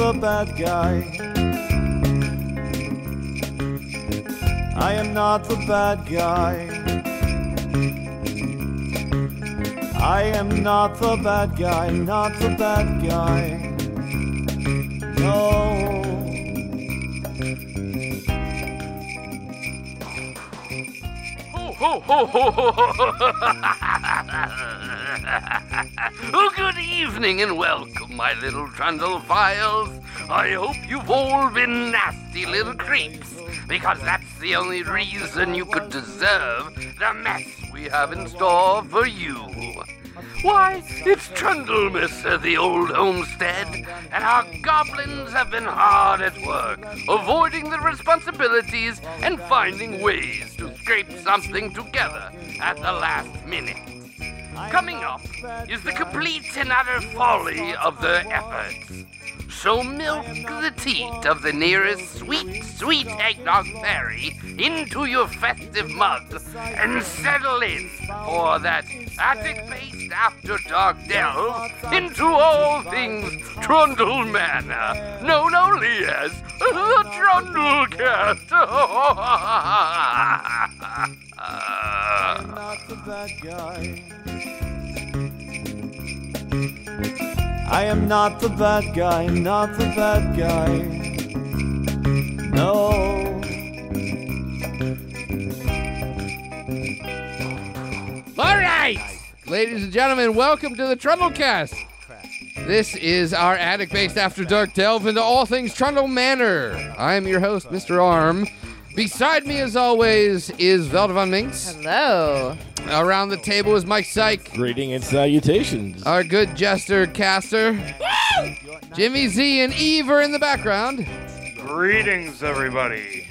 The bad guy. I am not the bad guy. I am not the bad guy, not the bad guy. No. Oh, good evening and welcome, my little Trundle Files. I hope you've all been nasty little creeps, because that's the only reason you could deserve the mess we have in store for you. Why, it's Trundlemas at the old homestead, and our goblins have been hard at work, avoiding the responsibilities and finding ways to scrape something together at the last minute. Coming up is the complete and utter folly of their efforts. So milk the teat of the nearest sweet, sweet eggnog fairy into your festive mug and settle in for that attic-based after-dark delve into all things Trundle Manor, known only as the Trundle Trundlecast. I'm not the bad guy. I am not the bad guy, not the bad guy. No. All right, ladies and gentlemen, welcome to the Trundlecast. This is our attic-based after dark delve into all things Trundle Manor. I am your host, Mr. Arm. Beside me, as always, is Velda Von Minx. Hello. Around the table is Mike Psyche, Greeting and salutations. our good jester Caster. Jimmy Z and Eve are in the background. Greetings, everybody.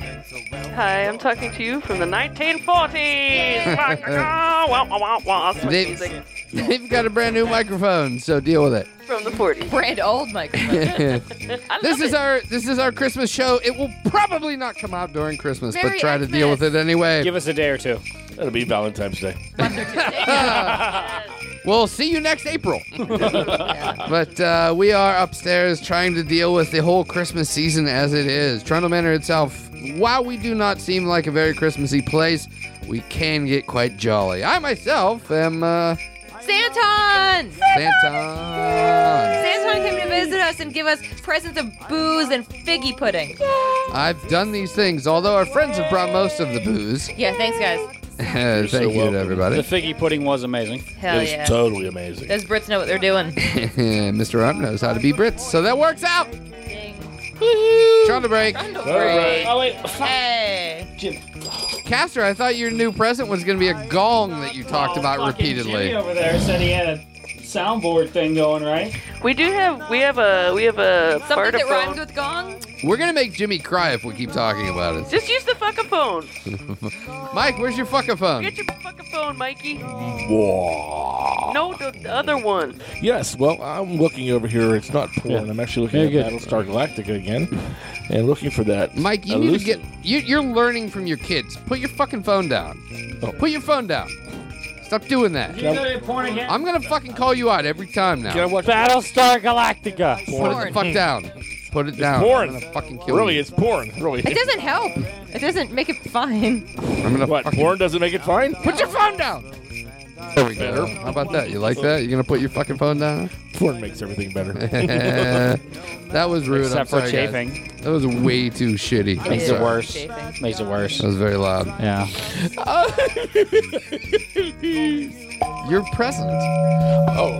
Hi, I'm talking to you from the 1940s. Wah, wah, wah, wah. Swing They- music They've got a brand new microphone, so deal with it. from the 40s. Brand old microphone. I This love is it. our this is our Christmas show. It will probably not come out during Christmas, but Merry try to deal with Xmas. it anyway. Give us a day or two. That'll be Valentine's Day. We'll see you next April. but uh, we are upstairs trying to deal with the whole Christmas season as it is. Trundle Manor itself, while we do not seem like a very Christmassy place, we can get quite jolly. I myself am uh, Santon! Santa. Santon came to visit us and give us presents of booze and figgy pudding. I've done these things, although our friends have brought most of the booze. Yeah, thanks, guys. Thank so you to welcome. The figgy pudding was amazing. Hell it was yeah. totally amazing. Those Brits know what they're doing. Mr. Arm knows how to be Brits, so that works out. Trying to break. Great. Oh, wait. Hey. Caster, I thought your new present was going to be a gong that you talked Oh, about repeatedly. Jimmy over there said he had a soundboard thing going, right? We do have we have a we have a Something that fartaphone. rhymes with gong? We're going to make Jimmy cry if we keep talking about it. Just use the fucking phone. Mike, where's your fucking phone? Get your fucking phone, Mikey. Whoa. No, the, the other one. Yes, well, I'm looking over here. It's not porn. I'm actually looking Very at good. Battlestar Galactica again and looking for that. Mike, you need to elusive- get. You, you're learning from your kids. Put your fucking phone down. Oh. Put your phone down. Stop doing that. You go to porn again? I'm going to fucking call you out every time now. Can I watch Battlestar Galactica. Put it the fuck down. Put it down. porn. I'm going to fucking kill Really, you. it's porn. Really. It doesn't help. It doesn't make it fine. I'm going to What, fucking. porn doesn't make it fine? Put your phone down. There we go. How about that? You like that? You going to put your fucking phone down? Porn makes everything better. that was rude. I'm Except for sorry, guys. chafing. That was way too shitty. I'm Makes it sorry. worse. Makes it worse. That was very loud. Yeah. Your present. oh,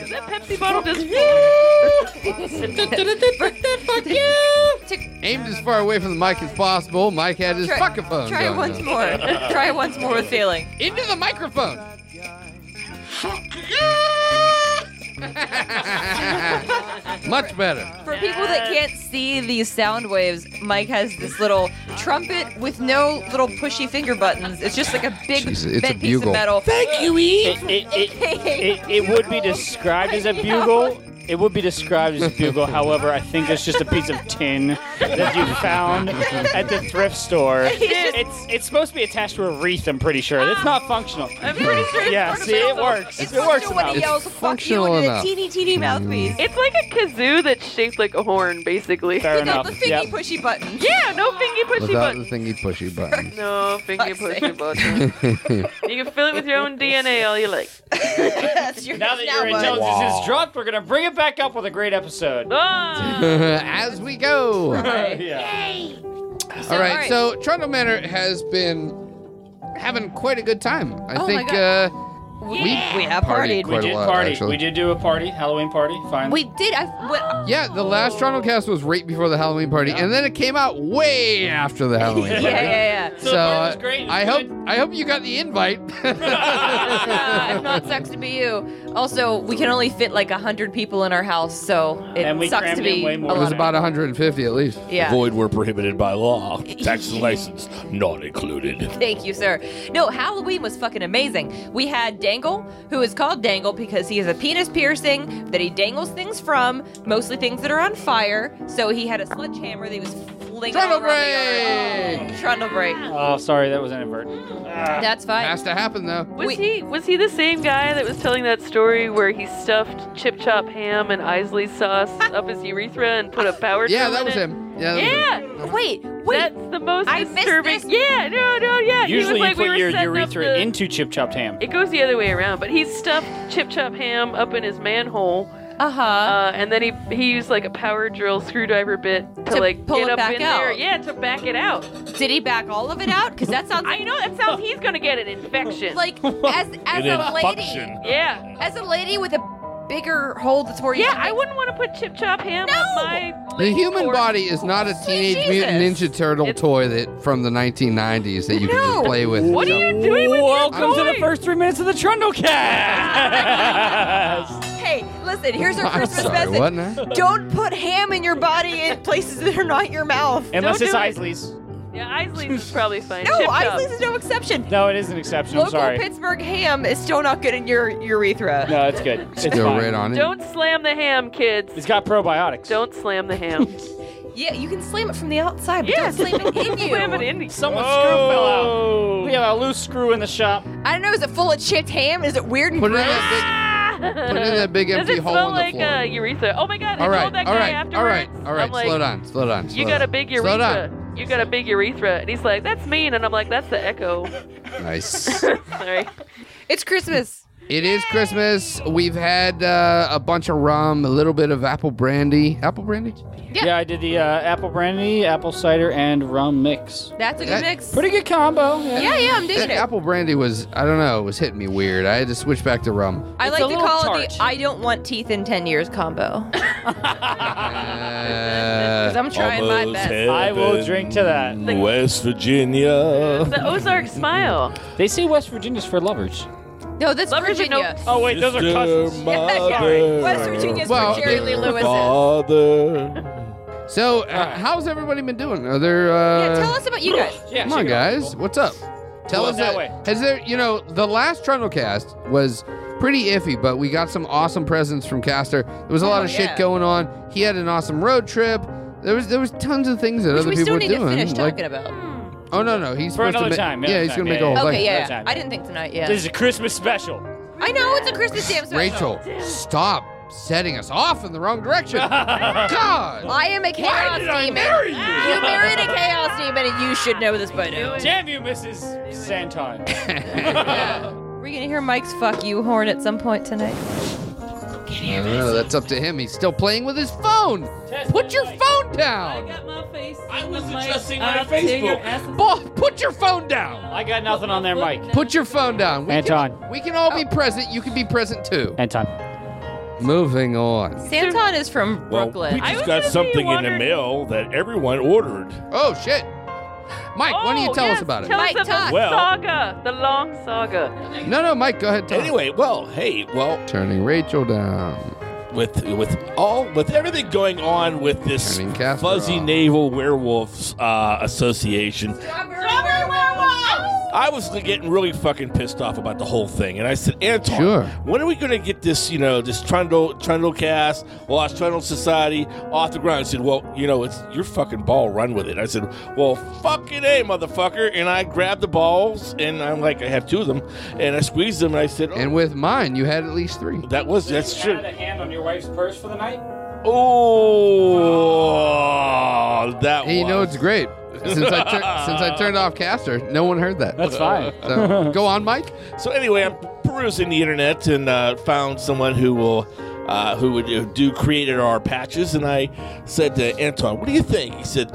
Is that Pepsi bottle just Aimed as far away from the mic as possible. Mike had his Try- fucking phone. Try it going once more. Try it once more with feeling. Into the microphone. Much better. For people that can't see these sound waves, Mike has this little trumpet with no little pushy finger buttons. It's just like a big Jeez, it's a bent piece of bugle. metal. It, it, it, it, it, it would be described as a bugle It would be described as a bugle. However, I think it's just a piece of tin that you found at the thrift store. It's it's supposed to be attached to a wreath. I'm pretty sure. It's not functional. I'm pretty sure it's Yeah, part see, it works. It's it works functional when enough. yells It's "fuck you" functional into a enough. teeny teeny mouthpiece. It's like a kazoo that's shaped like a horn, basically. Fair Without enough. the thingy Yep. pushy button. Yeah, no fingy pushy Without button. the thingy pushy button. No fingy Fuck's pushy button. you can fill it with your own DNA all you like. That's your Now that now your what? intelligence is dropped, we're gonna bring it back up with a great episode. Ah! As we go. yeah. all right, so Trundle Manor has been having quite a good time. I Oh my think God. uh, we, we have partied partied. We quite a did lot, party. actually. We did do a party, Halloween party. Finally. We did. I what, Yeah, the last Trundle cast was right before the Halloween party, and then it came out way after the Halloween yeah, party. yeah, yeah. So the party was uh, great. It was I hope. I hope you got the invite. Ah, if not, sucks to be you. Also, we can only fit like a hundred people in our house, so it And we sucks to crammed in be way more it was lot. about 150 at least. yeah. Void were prohibited by law. Tax and license not included. Thank you, sir. No, Halloween was fucking amazing. We had Dangle, who is called Dangle because he has a penis piercing that he dangles things from, mostly things that are on fire. So he had a sledgehammer that he was flinging Trundle all around the yard. break! Oh, Trundle break. Oh, sorry, that was inadvertent. That's fine. Has to happen though. Was We- he was he the same guy that was telling that story where he stuffed chip chop ham and Isaly sauce up his urethra and put a power Yeah, that was it? him. Yeah, that was him. Yeah, uh-huh. Wait, wait. that's the most I missed disturbing. this. Yeah, no, no, yeah. he was Usually, like, you put we were your setting up urethra the- into chip chopped ham. It goes the other way around, but he stuffed chip chop ham up in his manhole, uh-huh. uh, and then he he used like a power drill screwdriver bit to, To like pull get it up back in there. out. Yeah, to back it out. Did he back all of it out? Because that sounds I know that sounds he's gonna get an infection. like as as An a lady, infection. yeah, as a lady with a bigger hole that's where you yeah. can I make- wouldn't want to put chip chop ham No! on my. The human corpse. body is not a Teenage Mutant Jesus. Ninja Turtle It's- toy that from the 1990s that you can No. just play with. What are you doing with Welcome your to the toy? first three minutes of the Trundle cast. Hey, listen. Here's our Christmas sorry, message. what now? Don't put ham in your body in places that are not your mouth. Unless Don't it's do it. Isaly's. Yeah, Isaly's is probably fine. No, Chip chop. Isaly's is no exception. No, it is an exception. I'm Local sorry. Pittsburgh ham is still not good in your urethra. No, it's good. It's Go fine. right on it. Don't slam the ham, kids. It's got probiotics. Don't slam the ham. Yeah, you can slam it from the outside, but yeah, don't slam it in you. Slam it in. you. Someone's screw fell out. Oh. We have a loose screw in the shop. I don't know. Is it full of chipped ham? Is it weird and Put it in gross? that big, put it in that big Does empty it hole smell in the like floor. uh, urethra? Oh my god! all I right, told that all guy right, afterwards. all right, all right. I'm like, slow down, slow down. You got a down. big Slow urethra. down. You got a big urethra, and he's like, "That's mean," and I'm like, "That's the echo." Nice. Sorry. It's Christmas. It is Christmas. We've had uh, a bunch of rum, a little bit of apple brandy. Apple brandy? Yeah, I did the uh, apple brandy, apple cider, and rum mix. That's a good That- mix. Pretty good combo. Yeah. yeah, yeah, I'm digging it. apple brandy was, I don't know, it was hitting me weird. I had to switch back to rum. I It's like a to little call it tart. the I don't want teeth in 10 years combo. Because Uh, I'm trying my Almost best. I will heaven, drink to that. West Virginia. The Ozark smile. They say West Virginia's for lovers. No, that's Lovers and Virginia. Oh wait, those are Sister, cousins. mother, West Virginia's Well, for Jerry Lee Lewis. Father. so, uh, how's everybody been doing? Are there, uh, Yeah, tell us about you guys. Yeah, come on, shake it guys. What's up? Tell Well, us that that- way. Has there, you know, the last Trundle cast was pretty iffy, but we got some awesome presents from Caster. There was a lot Oh, of yeah. shit going on. He had an awesome road trip. There was there was tons of things that Which other we people still were need doing. to finish like, talking about. Oh no, no, he's For supposed to another ma- time, Yeah, another he's time, gonna make yeah, a whole yeah. thing. Okay, yeah, yeah. time. I didn't think tonight, yeah. This is a Christmas special. I know, it's a Christmas damn special. Rachel, stop setting us off in the wrong direction. God. I am a chaos demon. you? married a chaos demon, and you should know this by now. Damn you, Mrs. Santon. We're gonna hear Mike's "fuck you" horn at some point tonight. I don't know. That's up to him. He's still playing with his phone. Put your phone down. I got my face. I was in the mic. adjusting my I'll tear your Facebook. ass- put your phone down. I got nothing on there, Mike. Put your phone down. We Anton. Can, we can all be oh. present. You can be present too. Anton. Moving on. Santon is from Well, Brooklyn. we I just was got gonna say, something in the wondering- mail that everyone ordered. Oh shit. Mike, why don't you Oh, tell yes, us about it? Tell Mike, us about the Well- saga, the long saga. No, no, Mike, go ahead. Tell us. Anyway, well, hey, well, turning Rachel down. with with all with everything going on with this fuzzy off. naval werewolves uh, association. I was getting really fucking pissed off about the whole thing, and I said, Anton, Sure. when are we going to get this, you know, this Trundle Trundle cast, Lost Trundle Society off the ground? I said, well, you know, it's your fucking ball. Run with it. I said, well, fucking a motherfucker, and I grabbed the balls, and I'm like, I have two of them, and I squeezed them, and I said, oh, And with mine, you had at least three. that was that's You true. had a hand on your wife's purse for the night? Oh, that Hey, you know was- it's great. Since I tur- since I turned off Caster, no one heard that. That's fine. So go on, Mike. So anyway, I'm perusing the internet and uh, found someone who will uh, who would uh, do created our patches, and I said to Anton, "What do you think?" He said,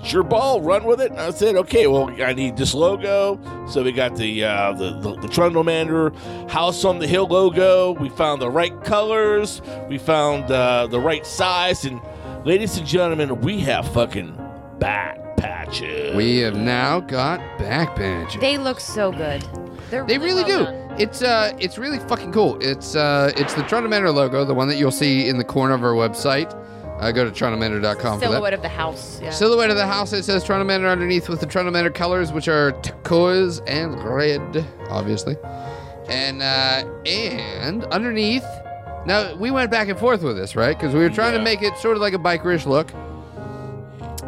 "It's your ball. Run with it." And I said, "Okay, well, I need this logo." So we got the uh, the the, the Trundle Manor House on the Hill logo. We found the right colors. We found uh, the right size, and ladies and gentlemen, we have fucking bat patches. We have now got back patches. They look so good. They're They really well do. done. It's uh, it's really fucking cool. It's uh, it's the Trundle Manor logo, the one that you'll see in the corner of our website. Uh, go to trundlemanor.com for that. Silhouette of the house. Yeah. Silhouette of the house. It says Trundle Manor underneath with the Trundle Manor colors, which are turquoise and red, obviously. And uh, and underneath. Now we went back and forth with this, right? Because we were trying to Yeah. make it sort of like a bikerish look,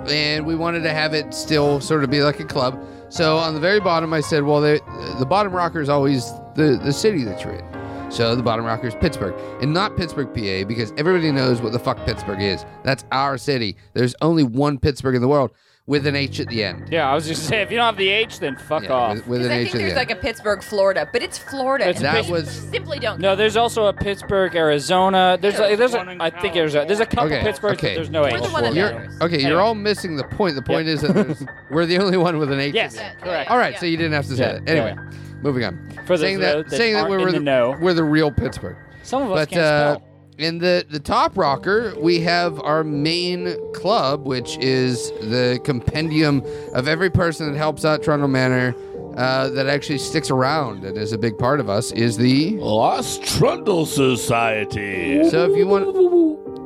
and we wanted to have it still sort of be like a club. So on the very bottom, I said, well, the bottom rocker is always the the city that you're in. So the bottom rocker is Pittsburgh, and not Pittsburgh, PA, because everybody knows what the fuck Pittsburgh is. That's our city. There's only one Pittsburgh in the world with an H at the end. Yeah, I was just saying, if you don't have the H, then fuck Yeah, off. with, with 'Cause an I H think at the there's end. like a Pittsburgh, Florida, but it's Florida. It's and that people was simply don't. no, there's also a Pittsburgh, Arizona. There's a, there's one a, in I think there's a, there's a couple Okay, Pittsburghs, okay. but there's no We're H. the one that you're, matters. okay, you're all missing the point. The point is that there's, we're the only one with an H. Yes, at the end. correct. All right, Yeah. so you didn't have to say Yeah, that. Anyway, moving on. For those saying of that, that saying that aren't we're in the, the know. we're the real Pittsburgh. Some of us But can't uh, spell. In the the top rocker, we have our main club, which is the compendium of every person that helps out Trundle Manor. Uh, that actually sticks around and is a big part of us is the Lost Trundle Society. so if you want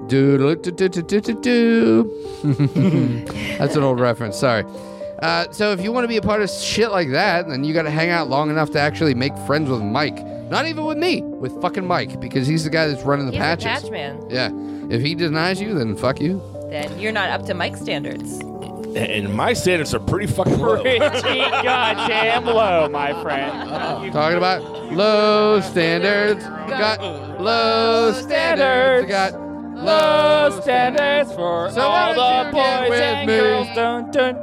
do do do do do do do that's an old reference sorry uh, so if you want to be a part of shit like that then you got to hang out long enough to actually make friends with Mike not even with me with fucking Mike because he's the guy that's running the He's patches a patch man. yeah if he denies you then fuck you Then you're not up to Mike's standards. And my standards are pretty fucking low. Pretty goddamn low, my friend. talking about low standards got low standards got Low standards for So all why don't the you get boys with and me? girls. Dun, dun.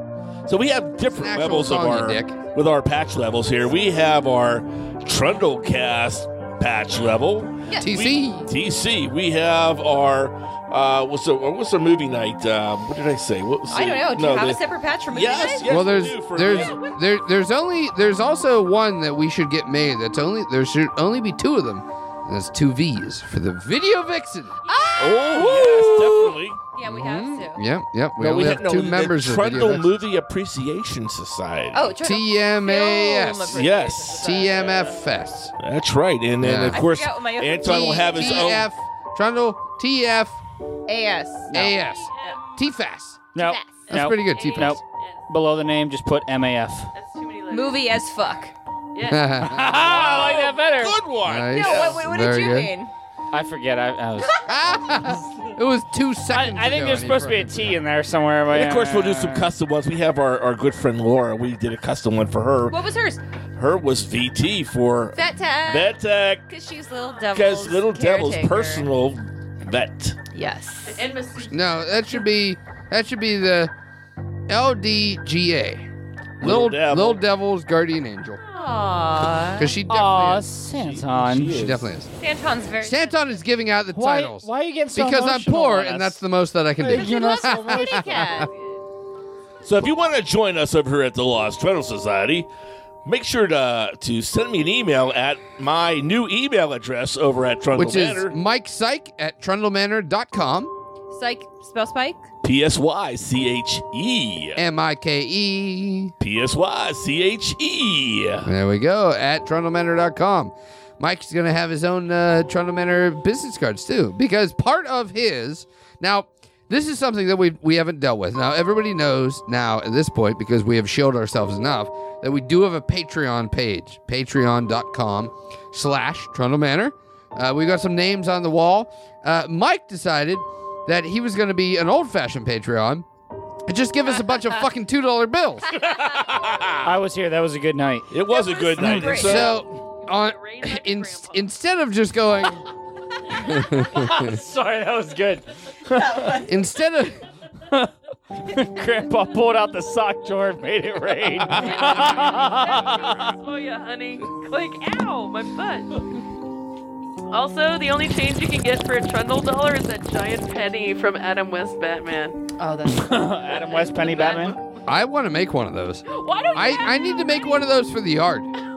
So we have different It's an actual levels of our dick. with our patch levels here. We have our Trundlecast patch level. TC TC. We have our uh, what's the what's the movie night? Uh, what did I say? What was I don't know. Do no, you have the- a separate patch for movie Yes, night? yes. well, we there's do for there's there, there's only there's also one that we should get made. That's only there should only be two of them. And that's two V's for the Video Vixen. Ah! Oh yes, definitely. Yeah, we have mm-hmm. to. Yep, yep. We No, only ha- have no, two the members of Video Trundle Vixen. Movie Appreciation Society. Oh, try to TMAS. film Yes. TMFS. That's right. And then Yeah. of I course forgot what my other Anton will have his own. TF Trundle TF AS. AS. TFAS. Nope. That's nope. pretty good. TFAS. Nope. Below the name, just put MAF. That's too many letters. Movie as fuck. Ah, I like that better. Good one. Nice. No, what, what, what did Very you good. mean? I forget. I, I was. it was two I, seconds. I think ago there's and you supposed to be a T in there somewhere. But And of course, we'll do some custom ones. We have our, our good friend Laura. We did a custom one for her. What was hers? Her was VT for Vet Tech. Vet Tech. Because she's Little Devil's Because Little Devil's personal vet. Yes. And Miss- No, that should be that should be the LDGA. Little Devil. Little Devil's Guardian Angel. Aww. Because she definitely Aw, is. Santon. She- She definitely is. Santon's very. Santon is giving out the Why, titles. why are you getting so because I'm emotional poor on and that's the most that I can Hey, do. you know so much. Kitty cat. So if you want to join us over here at the Lost Trundle Society, make sure to to send me an email at my new email address over at Trundle Which is Manor. Mike Psyche at trundlemanor.com. Psych. Spell Spike. P S Y C H E. M I K E. P S Y C H E. There we go. At trundlemanor.com. Mike's going to have his own uh, Trundle Manor business cards too, because part of his. Now, this is something that we we haven't dealt with. Now everybody knows now at this point because we have showed ourselves enough that we do have a Patreon page, patreon.com slash Trundle Manor. Uh, we've got some names on the wall. Uh, Mike decided that he was going to be an old-fashioned Patreon and just give us a bunch of fucking two dollar bills. I was here. That was a good night. It was a was good night. great. So, So on uh, Rain like in, grandpa. instead of just going Sorry, that was good. instead of Grandpa pulled out the sock drawer and made it rain. oh yeah, honey. Like, ow, my butt. Also, the only change you can get for a Trundle dollar is that giant penny from Adam West Batman. Oh, that's. Adam West Penny Batman. I want to make one of those. Why don't you I, have I need to make one of those for the yard.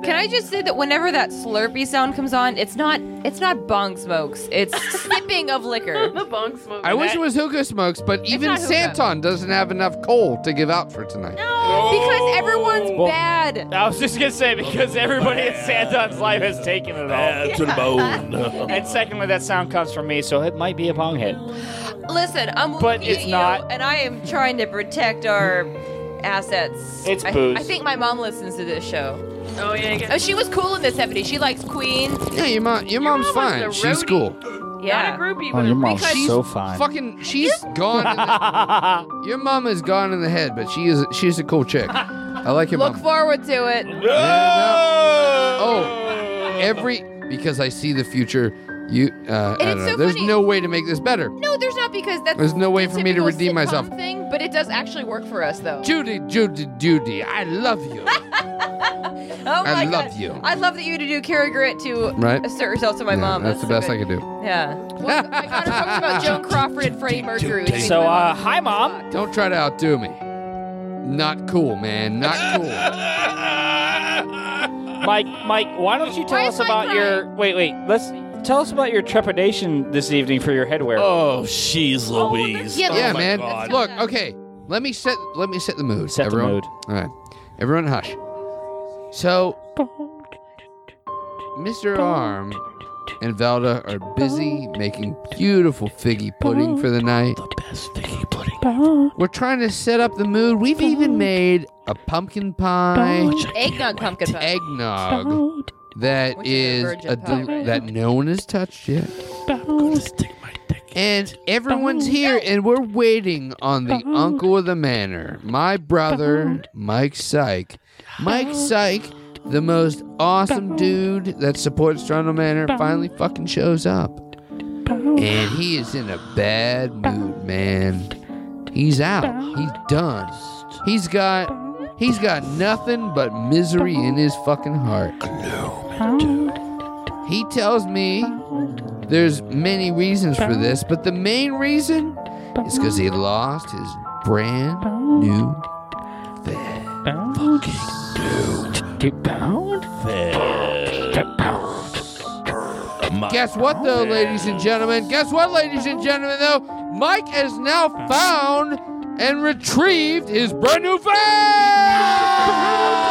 You do need that. Can I just say that whenever that Slurpee sound comes on, it's not it's not bong smokes. It's sipping of liquor. the bong smoke? I wish it was hookah smokes, but even not hookah. Santon doesn't have enough coal to give out for tonight. No, Because everyone's Well- bad. I was just gonna say because everybody in Santon's life has taken it all. bad to the bone. And secondly, that sound comes from me, so it might be a bong hit. Listen, I'm But looking it's at you, not. and I am trying to protect our assets. It's I, booze. I think my mom listens to this show. Oh yeah, you Oh, she was cool in the 70s. She likes Queen. Yeah, your mom, your mom's mom was fine. a She's roadie. cool. not a Yeah. groupie, Oh, your a mom's because- so fine. Fucking, she's gone. In the, your mom is gone in the head, but she is she's a cool chick. I like your Look mom. forward to it. Oh, every because I see the future. You, uh, I don't it's know. so There's funny. no way to make this better. No, there's not because that's There's no way for me to redeem myself. Thing, but it does actually work for us, though. Judy, Judy, Judy, I love you. Oh my I God. love you. I love that you had to do Cary Grant to Right? assert yourself to my Yeah, mom. that's the so best good. I could do. Yeah. Well, my daughter talks about Joan Crawford and Freddie Mercury. which So, my uh, hi, Mom. Don't try to outdo me. Not cool, man. Not cool. Mike, Mike, why don't you tell Why us is Mike about your? Wait, wait. Let's tell us about your trepidation this evening for your headwear. Oh, she's Louise. yeah, oh yeah, my man. God. Look, okay. Let me set. Let me set the mood. Set the everyone. mood. All right, everyone, hush. So, Mr. Arm and Velda are busy making beautiful figgy pudding for the night. The best figgy pudding. We're trying to set up the mood. We've even made a pumpkin pie, Eggnog pumpkin pie. eggnog that Which is is a a del- that no one has touched yet. Stick my dick. And everyone's here, and we're waiting on the uncle of the manor, my brother, Mike Psyche. Mike Psyche, the most awesome dude that supports Trundle Manor, finally fucking shows up. And he is in a bad mood, man. He's out. He's done. He's got he's got nothing but misery in his fucking heart. He tells me there's many reasons for this, but the main reason is because he lost his brand new vet. Guess what, though, ladies and gentlemen? Guess what, ladies and gentlemen, though? Mike has now found and retrieved his brand new vet!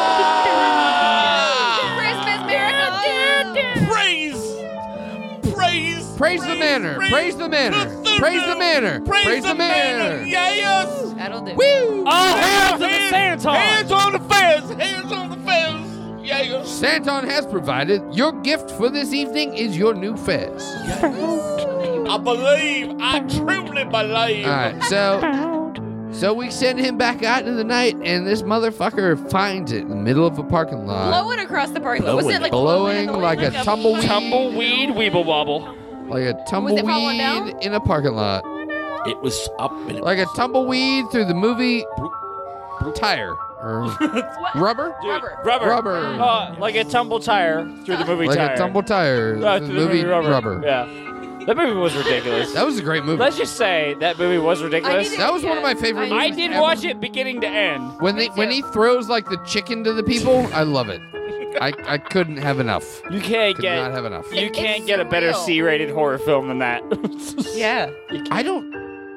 Praise! Praise the manor! Praise the manor! Praise the manor! Praise the manor! Yes! That'll do. Woo! Oh, hands on the Santon! Hands on the fence! Hands on the fence! Yes! Santon has provided your gift for this evening is your new fez. I believe. I truly believe. All right, so so we send him back out into the night, and this motherfucker finds it in the middle of a parking lot, Blowing across the parking lot. Was it like blowing in the like a wind? tumbleweed, Tumbleweed weeble wobble. Like a falling down? tumbleweed in a parking lot, It was up and it like a tumbleweed through the movie tire or rubber, Rubber. Rubber. rubber, Uh, like a tumble tire through the movie like tire. a tumble tire Uh, through through the movie rubber. Yeah. That movie was ridiculous. That was a great movie. Let's just say that movie was ridiculous. That was one of my favorite I- movies. I did ever. watch it beginning to end. When they when he throws like the chicken to the people, I love it. I, I couldn't have enough. You can't Could get not have enough. you It's can't get a better surreal. C-rated horror film than that. Yeah. I don't.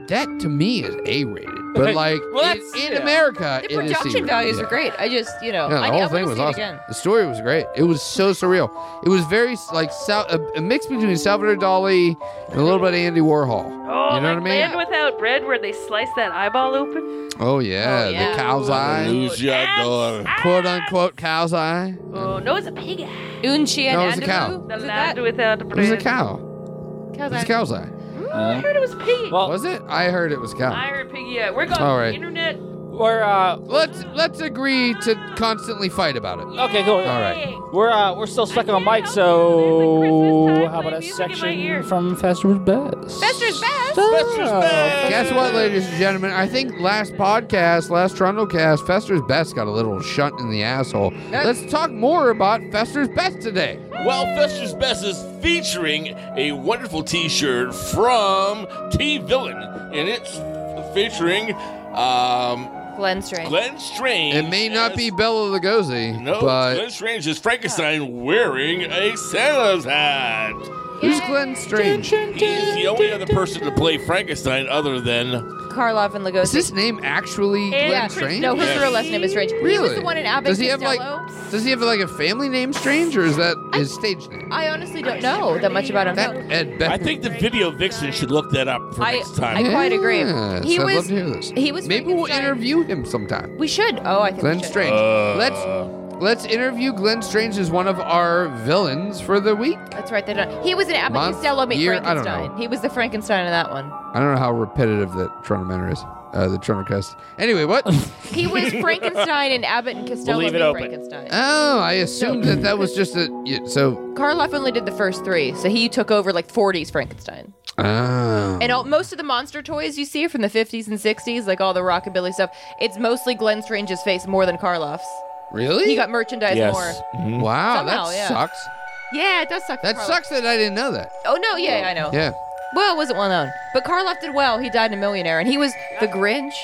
That to me is A rated. But like Well, in, that's- in yeah. America, The it is production secret. values Yeah. are great. I just, you know, Yeah, the I, whole I thing was see it awesome. again. The story was great. It was so surreal. It was very like Sal- a, a mix between Salvador Dali and a little bit of Andy Warhol. Oh, you know like what I mean? Land Without Bread, where they slice that eyeball open. Oh yeah, Oh, yeah. the cow's eye, Luchador. quote unquote cow's eye. Oh no, it's a pig. Unchi and No, it was a Andalou? cow. The Was it land that? without It bread. was a cow. Cow's It was eye. cow's eye. I heard it was Pete. Well, Was it? I heard it was cow. I heard piggy. Yeah, we're going All to right. the internet. We're uh, Let's let's agree to constantly fight about it. okay, cool. All right. We're uh, we're still stuck I on can't mic, so it. It's like Christmas time, how about play a music in section from Fester's Best? Fester's best. Fester's best. Guess what, ladies and gentlemen? I think last podcast, last Trundlecast, Fester's Best got a little shunt in the asshole. Let's talk more about Fester's Best today. Well, Fester's Best is featuring a wonderful T-shirt from T Villain, and it's featuring um, Glenn Strange. Glenn Strange. It may not as- be Bela Lugosi, No, but Glenn Strange is Frankenstein wearing a Santa's hat. Who's Glenn Strange? He's the only other person to play Frankenstein other than Karloff and Lugosi. Is this name actually Glenn yeah, Strange? no, his Yes. real last name is Strange. He was Really? the one in Abbott Does he have like Costello. Does he have like a family name Strange, or is that his stage name? I honestly don't know that much about him. That Ed Beck. I think the video vixen should look that up for I- next time. I quite agree. Yes, He I'd was- love to hear this. he was Maybe we'll Frankenstein. interview him sometime. We should. Oh, I think Glenn we should. Strange. Uh, let's let's interview Glenn Strange as one of our villains for the week. That's right. They don't. He was an Abbott Month, Costello meet year, I don't Frankenstein. know. He was the Frankenstein in that one. I don't know how repetitive that Trundle Manor is. Uh, the Trundle cast. Anyway, what? He was Frankenstein in Abbott and Costello We'll leave it meet open. Frankenstein. oh, I assumed that that was just a. yeah, So. Karloff only did the first three, so he took over like 40s Frankenstein. Oh. And all, most of the monster toys you see are from the 50s and 60s, like all the rockabilly stuff. It's mostly Glenn Strange's face more than Karloff's. Really? He got merchandise yes. more. Mhm. Wow, Somehow, that yeah. sucks. Yeah, it does suck. for That Karloff. sucks that I didn't know that. Oh no, yeah, I know. Yeah. Well, it wasn't well known, but Karloff did well. He died a millionaire, and he was the Grinch.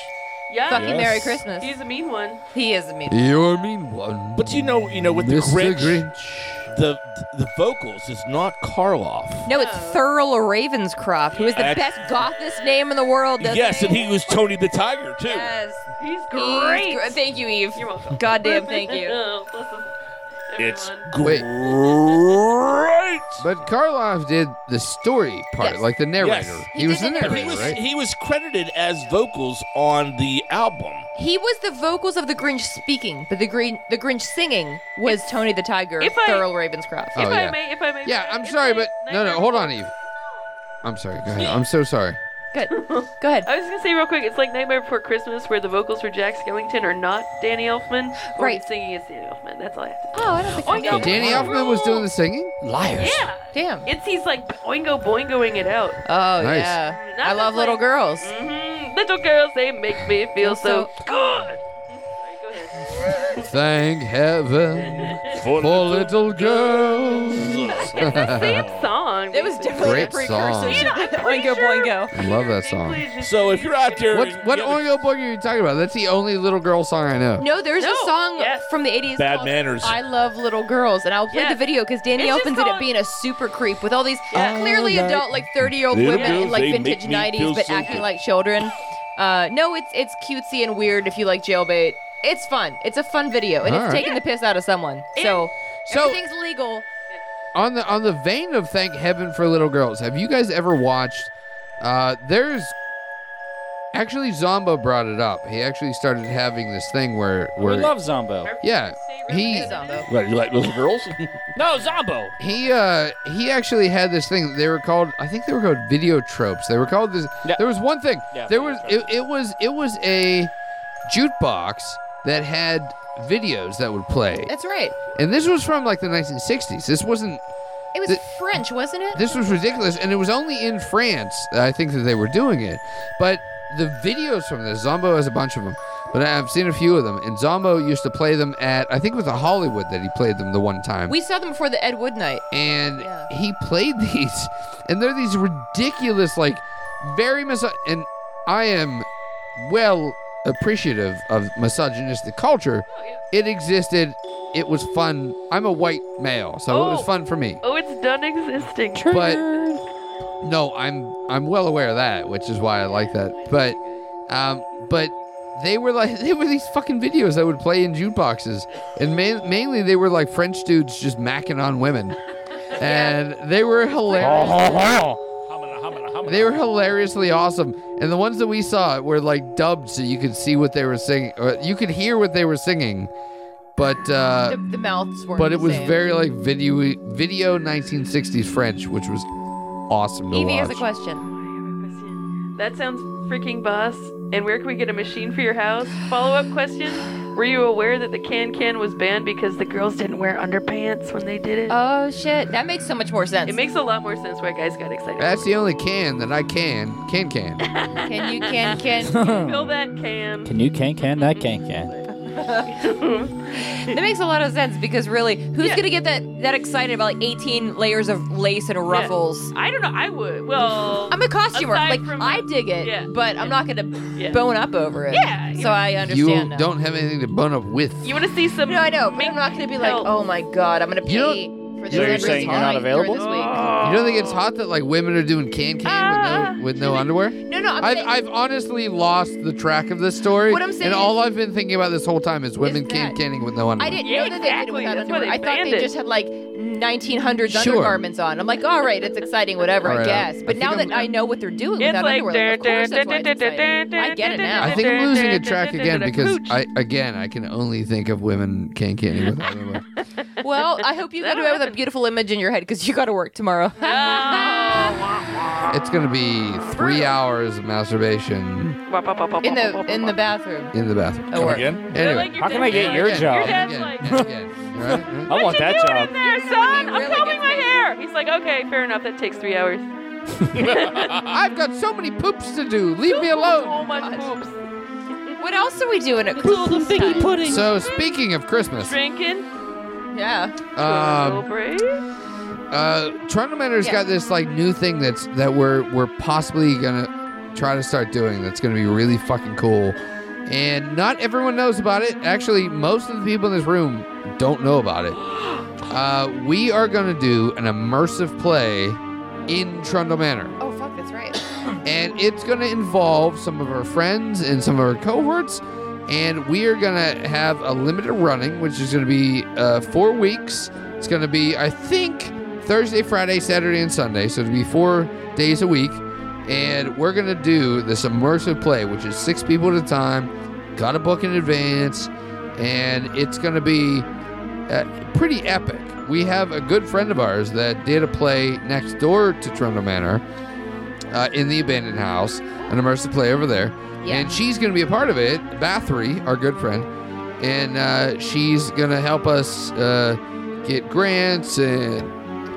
Yeah. Fucking Yes. Merry Christmas. He's a mean one. He is a mean. One. You're a mean one. But you know, you know, with the Mr. Grinch, Grinch. The the vocals is not Karloff. No, it's oh. Thurl Ravenscroft, who is the That's- best gothest name in the world. doesn't Yes, he? and he was Tony the Tiger too. Yes. He's He's great. gr- Thank you, Eve. You're welcome. Goddamn, thank you. Oh, this is It's everyone. Wait. great. But Karloff did the story part, Yes. like the narrator. Yes. He, He was did the the But he narrator, was right? he was credited as vocals on the album. He was the vocals of the Grinch speaking, but the Green, the Grinch singing was Tony the Tiger, If I- Thurl Ravenscroft. Oh, if yeah. I may, if I may. Yeah, I'm it's sorry, like but no, no, hold on, Eve. I'm sorry. Go ahead. I'm so sorry. Good. Go ahead. I was gonna say real quick, it's like Nightmare Before Christmas, where the vocals for Jack Skellington are not Danny Elfman. Or Right. he's singing as Danny Elfman. That's all I have to say. Oh, I don't think I Oingo. Danny Elfman was doing the singing. Liars. Yeah. Damn. It's he's like oingo boingoing it out. Oh Nice. yeah. Not I love just little like- girls. hmm Little girls, they make me feel so good. Sorry, go ahead. Thank heaven For for little girls. Same song. It was definitely Great a precursor song. to You know, I'm Oingo sure- Boingo. I love that song. So if you're out there, What what you Oingo Boingo are you talking about? That's the only little girl song I know. No, there's No, a song yes. from the 80s. Bad called Manners. I love little girls, and I'll play Yes. the video because Danny It's just opens it up being a super creep with all these Yeah. clearly like adult, like 30 year old little women in like vintage make me feel 90s, but so acting good. like children. Uh, no, it's it's cutesy and weird if you like jailbait. It's fun. It's a fun video, and All it's right. taking the piss out of someone. So, So- everything's legal. on the on the vein of thank heaven for little girls have you guys ever watched uh there's actually zombo brought it up he actually started having this thing where where We where love Zombo. yeah he Hey, Zombo. What, you like little girls? No, Zombo. he uh he actually had this thing they were called i think they were called video tropes they were called this Yeah. there was one thing Yeah, there video was it, it was it was a jukebox that had videos that would play That's right. and this was from like the 1960s this wasn't It was The- French, wasn't it? This was ridiculous, and it was only in France. I think that they were doing it, but the videos from this, Zombo has a bunch of them, but I've seen a few of them. And Zombo used to play them at, I think it was a Hollywood that he played them the one time, we saw them before the Ed Wood night. and Yeah. he played these, and they're these ridiculous, like very mis. And I am well appreciative of misogynistic culture. Oh, yeah. It existed. It was fun. I'm a white male, so it was Oh. fun for me. Oh, it's done existing. But no, I'm I'm well aware of that, which is why I like that. But um, but they were like they were these fucking videos that would play in jukeboxes, and ma- mainly they were like French dudes just macking on women, and they were hilarious. They were hilariously awesome, and the ones that we saw were like dubbed, so you could see what they were singing, or you could hear what they were singing, but uh, the, the mouths weren't but it was same. very like video video 1960s French, which was awesome to Evie watch. has a question. That sounds freaking boss. And where can we get a machine for your house? Follow up question. Were you aware that the can can was banned because the girls didn't wear underpants when they did it? Oh shit, that makes so much more sense. it makes a lot more sense why guys got excited. That's the only can that I can can can. Can you can can? Fill that can. Can you can can that can can? that makes a lot of sense because really, who's Yeah. gonna get that that excited about like 18 layers of lace and ruffles? I don't know. I would. Well, I'm a costumer. Aside Like from- I dig it, Yeah. but I'm not gonna Yeah. bone up over it. Yeah, So I You understand. now. don't have anything to bone up with. you want to see some? No, I know, but I'm not gonna be like, oh my god, I'm gonna pay You don't- for this So you're every saying you're not during available? this week. You don't think it's hot that like women are doing can can Ah, with no with no underwear? No, no, I'm I've saying I've honestly lost the track of this story. What I'm saying and all I've been thinking about this whole time is women that- can canning with no underwear. I didn't Yeah, know that they did it exactly. without That's why underwear. they I thought banned they it. just had like 1900s Sure. undergarments on. I'm like, all right, it's exciting, whatever, All I right, guess. I But think now I'm- that I know what they're doing It's without like underwear, like, of course that's why it's exciting. I get it now. I think I'm losing a track again because I again I can only think of women can canning with underwear. Well, I hope you got away with a beautiful image in your head because you got to work tomorrow. It's gonna be three hours of masturbation in the in the bathroom. in the bathroom. At work. Again? Anyway, How can I get your again, job? again, Your again, like- again, again, right? right? I want that you job. in there, son? I'm really combing gets my hair. He's like, okay, fair enough. That takes three hours. I've got so many poops to do. Leave me alone. So much poops. What else are we doing at Christmas time? So speaking of Christmas, Drinking. Yeah. um, Celebrate. uh, Trundle Manor's Yeah. got this like new thing that's that we're we're possibly gonna try to start doing. That's gonna be really fucking cool, and not everyone knows about it. Actually, most of the people in this room don't know about it. Uh, we are gonna do an immersive play in Trundle Manor. Oh fuck, that's right. and it's going to involve some of our friends and some of our cohorts and we are going to have a limited running which is going to be uh, four weeks. It's going to be i think thursday friday saturday and sunday. So it'll be four days a week. And we're going to do this immersive play which is six people at a time. Got to book in advance. And it's going to be uh, pretty epic. We have a good friend of ours that did a play next door to Trundle Manor uh, in the abandoned house, an immersive play over there. Yeah. And she's going to be a part of it, Bathory, our good friend. And uh, she's going to help us uh, get grants and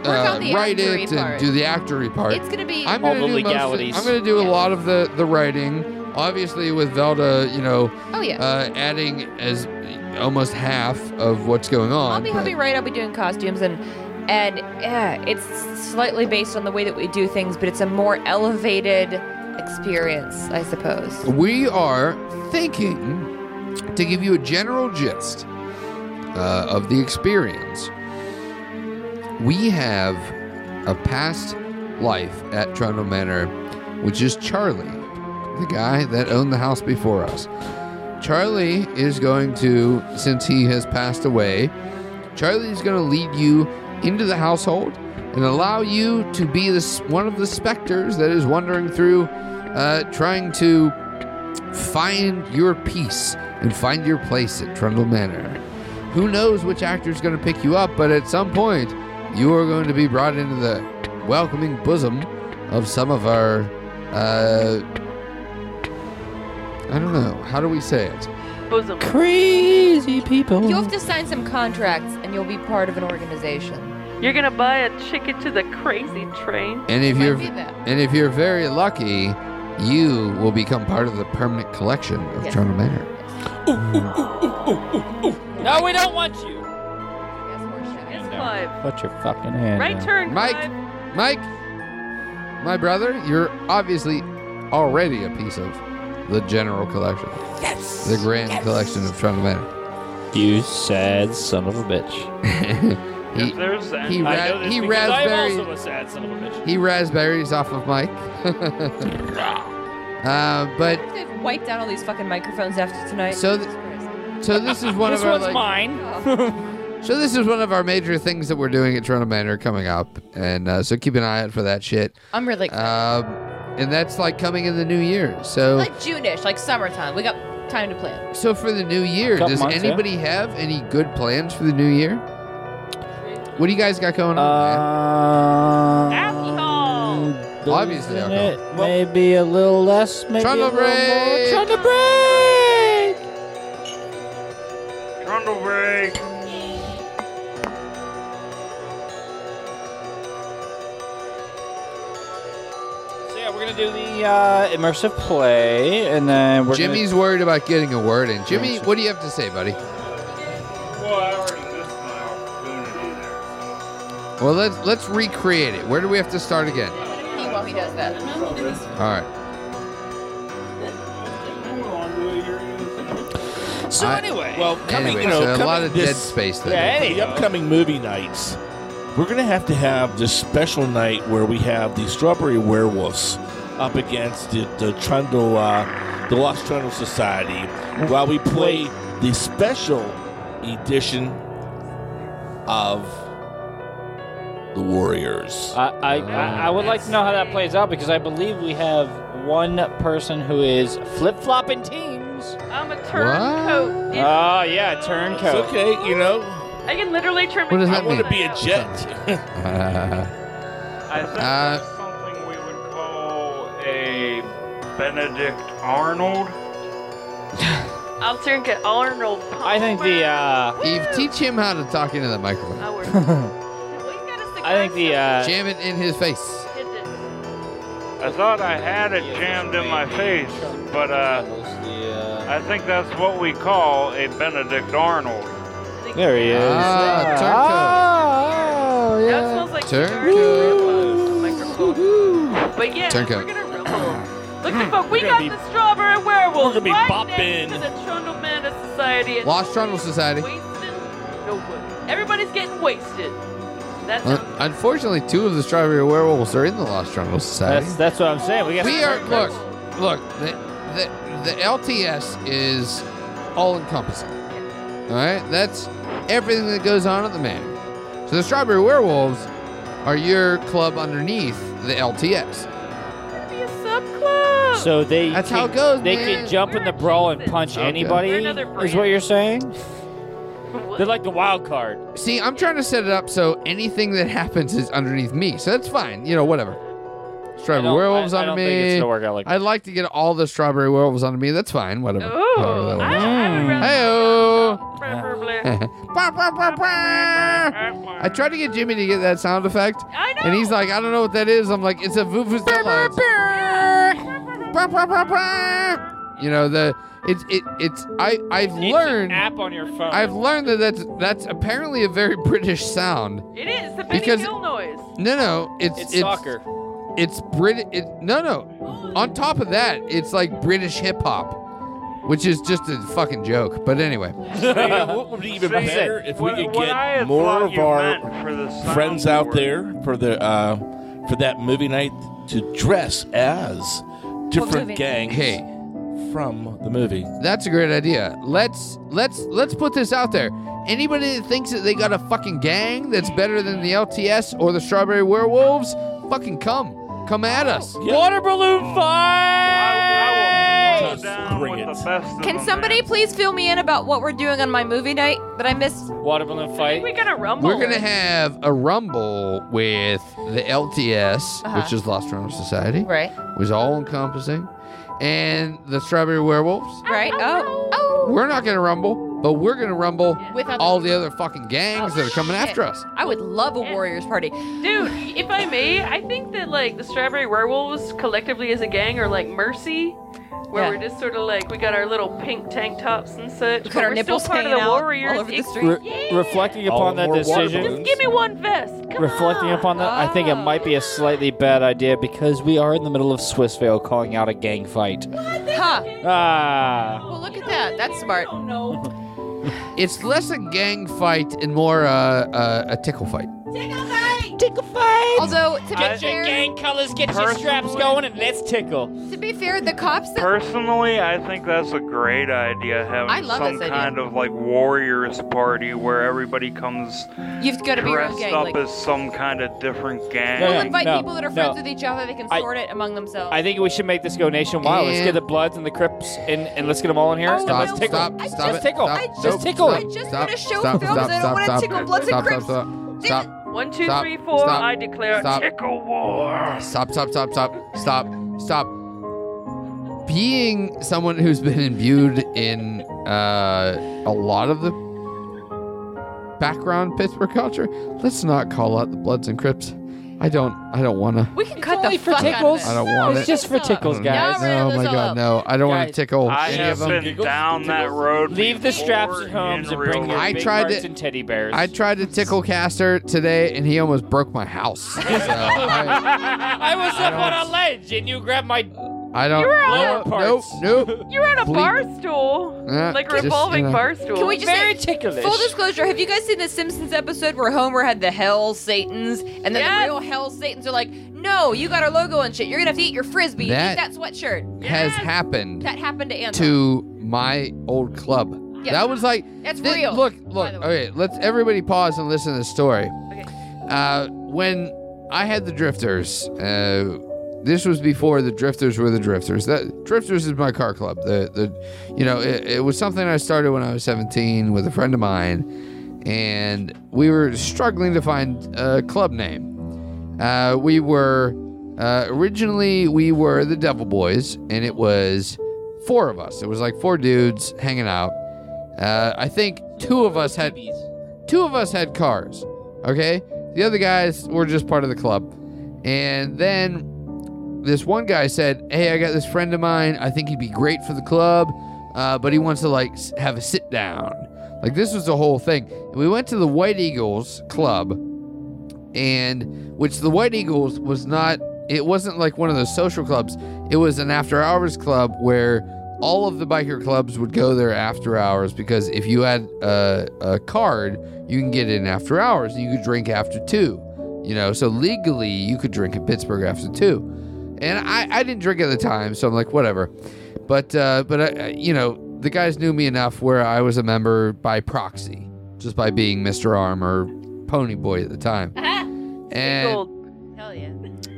uh, write it part. and do the actory part. It's gonna be. I'm All going to the do most of- legalities. I'm going to do a lot of the, the writing. Obviously, with Velda, you know, oh yeah. uh, adding as almost half of what's going on. I'll be helping write. I'll be doing costumes and and yeah, it's slightly based on the way that we do things, but it's a more elevated experience, I suppose. We are thinking to give you a general gist uh, of the experience. We have a past life at Trundle Manor, which is Charlie, the guy that owned the house before us. Charlie is going to, since he has passed away, Charlie is going to lead you into the household and allow you to be this one of the specters that is wandering through, uh, trying to find your peace and find your place at Trundle Manor. Who knows which actor is going to pick you up, but at some point, you are going to be brought into the welcoming bosom of some of our. Uh, I don't know. How do we say it? Bosom. Crazy people. You have to sign some contracts, and you'll be part of an organization. You're gonna buy a ticket to the crazy train. And if Might you're be that. and if you're very lucky, you will become part of the permanent collection of Yes. Trundle Manor. No, we don't want you. It's Clive. Put your fucking hand Right down. turn, Mike. Clive. Mike, my brother, you're obviously already a piece of the general collection. Yes. The grand collection of Trundle Manor. You sad son of a bitch. he, There's that. he, I know this he because I'm also a sad son of a bitch. he raspberries off of Mike. Uh, but They've wiped out all these fucking microphones after tonight. so th- so this is one This of our one's like, mine. so this is one of our major things that we're doing at Trundle Manor coming up, and uh, so keep an eye out for that shit. I'm really excited. Um, and that's like coming in the new year. So like June-ish, like summertime. We got time to plan. so for the new year, Couple does months, yeah. anybody have any good plans for the new year? What do you guys got going on? man? Uh, Happy Obviously, isn't it maybe a little less, maybe Trundle a little more. break. Trundle break. Trundle break. So yeah, we're gonna do the uh, immersive play, and then we're Jimmy's worried about getting a word in. Jimmy, Yes. what do you have to say, buddy? Well, Well, let's let's recreate it. Where do we have to start again? He, while he does that. All right. Gonna... So I- anyway, Well, coming, Anyway, you know, so a lot of this, dead space there. Yeah, for there the upcoming movie nights, we're gonna have to have this special night where we have the Strawberry Werewolves up against the, the Trundle, uh, the Lost Trundle Society, while we play the special edition of the Warriors. I, I, I, I would like to know how that plays out because I believe we have one person who is flip flopping teams. I'm a turncoat. Oh It's- yeah, It's turncoat. okay, you know. I can literally turn What does my that I want to be a jet. I think Uh, that's something we would call a Benedict Arnold. I'll turn get Arnold. I think the uh, Eve, teach him how to talk into the microphone. I work. I think the uh, Jam it in his face. I thought I had it jammed in my face, but uh, I think that's what we call a Benedict Arnold. there he is. Ah, Oh, That yeah. smells like Turncoat. cigars in the microphone. But yeah, Turncoat. we're gonna rumble. Look the fuck, we got be- the strawberry werewolves we're gonna be right bopping. next to the Trundle Manor Society. Lost Trundle Society. Wasted? No. Everybody's getting wasted. That's Un- unfortunately, two of the Strawberry Werewolves are in the Lost Trundle Society. That's that's what I'm saying. We got we are look, look. The, the the LTS is all encompassing. All right, that's everything that goes on at the manor. So the Strawberry Werewolves are your club underneath the LTS. be a subclub. So they That's can, how it goes, They man. can jump in the brawl and punch Okay. anybody. We're another Is what you're saying? What? They're like the wild card. See, I'm trying to set it up so anything that happens is underneath me. So that's fine. You know, whatever. I Strawberry Werewolves I, I under think it's me. gonna work out like. I'd like to get all the Strawberry Werewolves under me. That's fine. Whatever. However Oh, that I. Mm. Bah. I tried to get Jimmy to get that sound effect, I know. and he's like, I don't know what that is. I'm like, it's a vuvuzela. You know the it's it it's I I've It's an learned app on your phone. I've learned that that's that's apparently a very British sound. It is the Benny Because- Hill noise. No, no, it's it's, soccer. It's Brit. It, no, no. On top of that, it's like British hip hop, which is just a fucking joke. But anyway, what would be even See, better if we what- could get more of our meant for the friends out soundboard. there for the uh, for that movie night to dress as different movie? gangs hey, from the movie. that's a great idea. Let's let's let's put this out there. Anybody that thinks that they got a fucking gang that's better than the LTS or the Strawberry Werewolves, fucking come, come at us. Water balloon I, I will fight. bring it. the best of Can somebody man. please fill me in about what we're doing on my movie night that I missed? Water balloon fight. think we gotta rumble. We're gonna have a rumble with the LTS, Uh-huh. which is Lost Trundle Society, Right. was all encompassing, and the Strawberry Werewolves. Right. Oh. Oh. We're not gonna rumble, but we're gonna rumble With all the other fucking gangs Oh, that are coming shit. after us. I would love a Warriors party. Dude, if I may, I think that like the Strawberry Werewolves collectively as a gang are like Mercy, where Yeah. we're just sort of like we got our little pink tank tops and such. Got but our we're nipples still part of hanging the out Warriors. all over the It's- street. Re- reflecting All upon that decision. Just give me one vest. Come reflecting on. upon that, I think it might be a slightly bad idea because we are in the middle of Swissvale calling out a gang fight. Huh. Ah. Well, look at that. That's smart. It's less a gang fight and more uh, uh, a tickle fight. Tickle fight. Although to be Get your fair, gang colors, get your straps Personally- going, and let's tickle. to be fair, the cops. That, Personally, I think that's a great idea having I love some this idea. kind of like warriors party where everybody comes you've got to be your own dressed gang. up Like, as some kind of different gang. No, we'll no, invite no, people that are friends no. with each other. They can I- sort it among themselves. I think we should make this go nationwide. Let's get the Bloods and the Crips, and, and let's get them all in here. Oh, and Stop, let's tickle. stop, I stop just it. tickle. Stop, I stop, just tickle. stop, I just stop, wanna show stop, films, stop, I don't stop, wanna stop, tickle Bloods and stop, Crips. Stop, stop, One, two, Stop. three, four. Stop. I declare Stop. tickle war. stop, stop, stop, stop, stop, stop. Being someone who's been imbued in uh, a lot of the background Pittsburgh culture, let's not call out the Bloods and Crips. I don't. I don't want to. we can It's cut only the for fuck tickles. out of I don't this. want It's it. just for tickles, No, guys. Yeah, oh we're my gonna god, no! I don't want to Guys, tickle I any have of them. been down that road. Leave the straps before at homes in and bring your life. I big tried hearts to- and teddy bears. I tried to tickle Caster today, and he almost broke my house. So I, I was up on a ledge, and you grabbed my. I don't. You were on nope, a- nope, nope. You're on a Bleep. bar stool. Uh, like a just, revolving you know. bar stool. Can we just Very say, ticklish. full disclosure? Have you guys seen the Simpsons episode where Homer had the Hell Satans, and then Yes. the real Hell Satans are like, "No, you got our logo and shit. You're gonna have to eat your frisbee. That- eat that sweatshirt." Has happened That happened to Anton. to my old club. Yeah. That was like That's thi- real. Look, look. the. Okay, let's everybody pause and listen to the story. Okay. Uh, when I had the Drifters, uh, this was before the Drifters were the Drifters. That Drifters is my car club. The the, you know, it, it was something I started when I was 17 with a friend of mine, and we were struggling to find a club name. Uh, we were uh, originally we were the Devil Boys, and it was four of us. It was like four dudes hanging out. Uh, I think two of us had two of us had cars. Okay, the other guys were just part of the club. And then this one guy said, "Hey, I got this friend of mine. I think he'd be great for the club, uh, but he wants to like have a sit down. Like this was the whole thing. And we went to the White Eagles Club, and which the White Eagles was not. It wasn't like one of those social clubs. It was an after hours club where all of the biker clubs would go there after hours because if you had a, a card, you can get in after hours and you could drink after two. You know, so legally you could drink in Pittsburgh after two. And I, I didn't drink at the time, so I'm like, whatever. But uh, but I, I- you know, the guys knew me enough where I was a member by proxy, just by being Mr. Arm or Pony Boy at the time. And Gold. Hell yeah.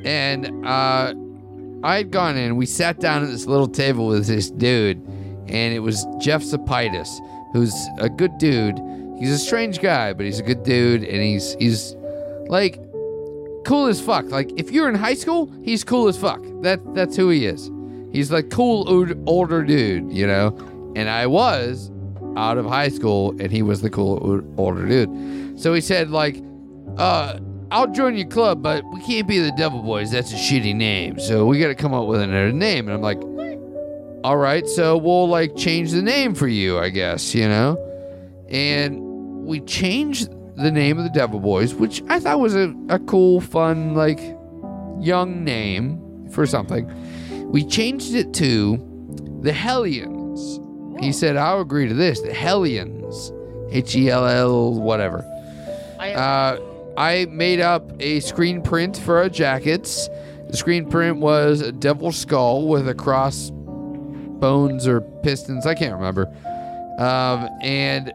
and uh, I had gone in. We sat down at this little table with this dude, and it was Jeff Zapaitis, who's a good dude. He's a strange guy, but he's a good dude, and he's he's like cool as fuck. Like if you're in high school, he's cool as fuck. That that's who he is. He's like cool old, older dude, you know. And I was out of high school, and he was the cool older dude. So he said like, uh. I'll join your club, but we can't be the Devil Boys. That's a shitty name. So we got to come up with another name. And I'm like, all right, so we'll like change the name for you, I guess, you know? And we changed the name of the Devil Boys, which I thought was a, a cool, fun, like young name for something. We changed it to the Hellions. He said, I'll agree to this. The Hellions. H E L L, whatever. Uh, I made up a screen print for our jackets. The screen print was a devil skull with a cross bones or pistons. I can't remember. Um, and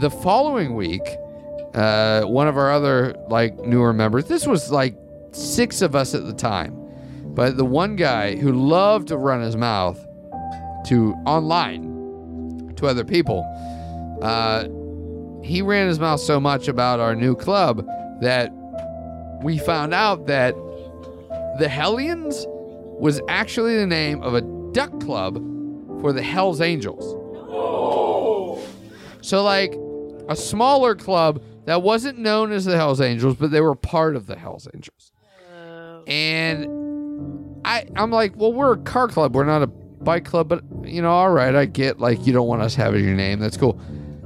the following week, uh, one of our other like newer members. This was like six of us at the time, but the one guy who loved to run his mouth to online to other people. Uh, he ran his mouth so much about our new club that we found out that the Hellions was actually the name of a duck club for the Hells Angels. So, like, a smaller club that wasn't known as the Hells Angels, but they were part of the Hells Angels. And I, I'm like, well, we're a car club. We're not a bike club, but, you know, all right, I get, like, you don't want us having your name. That's cool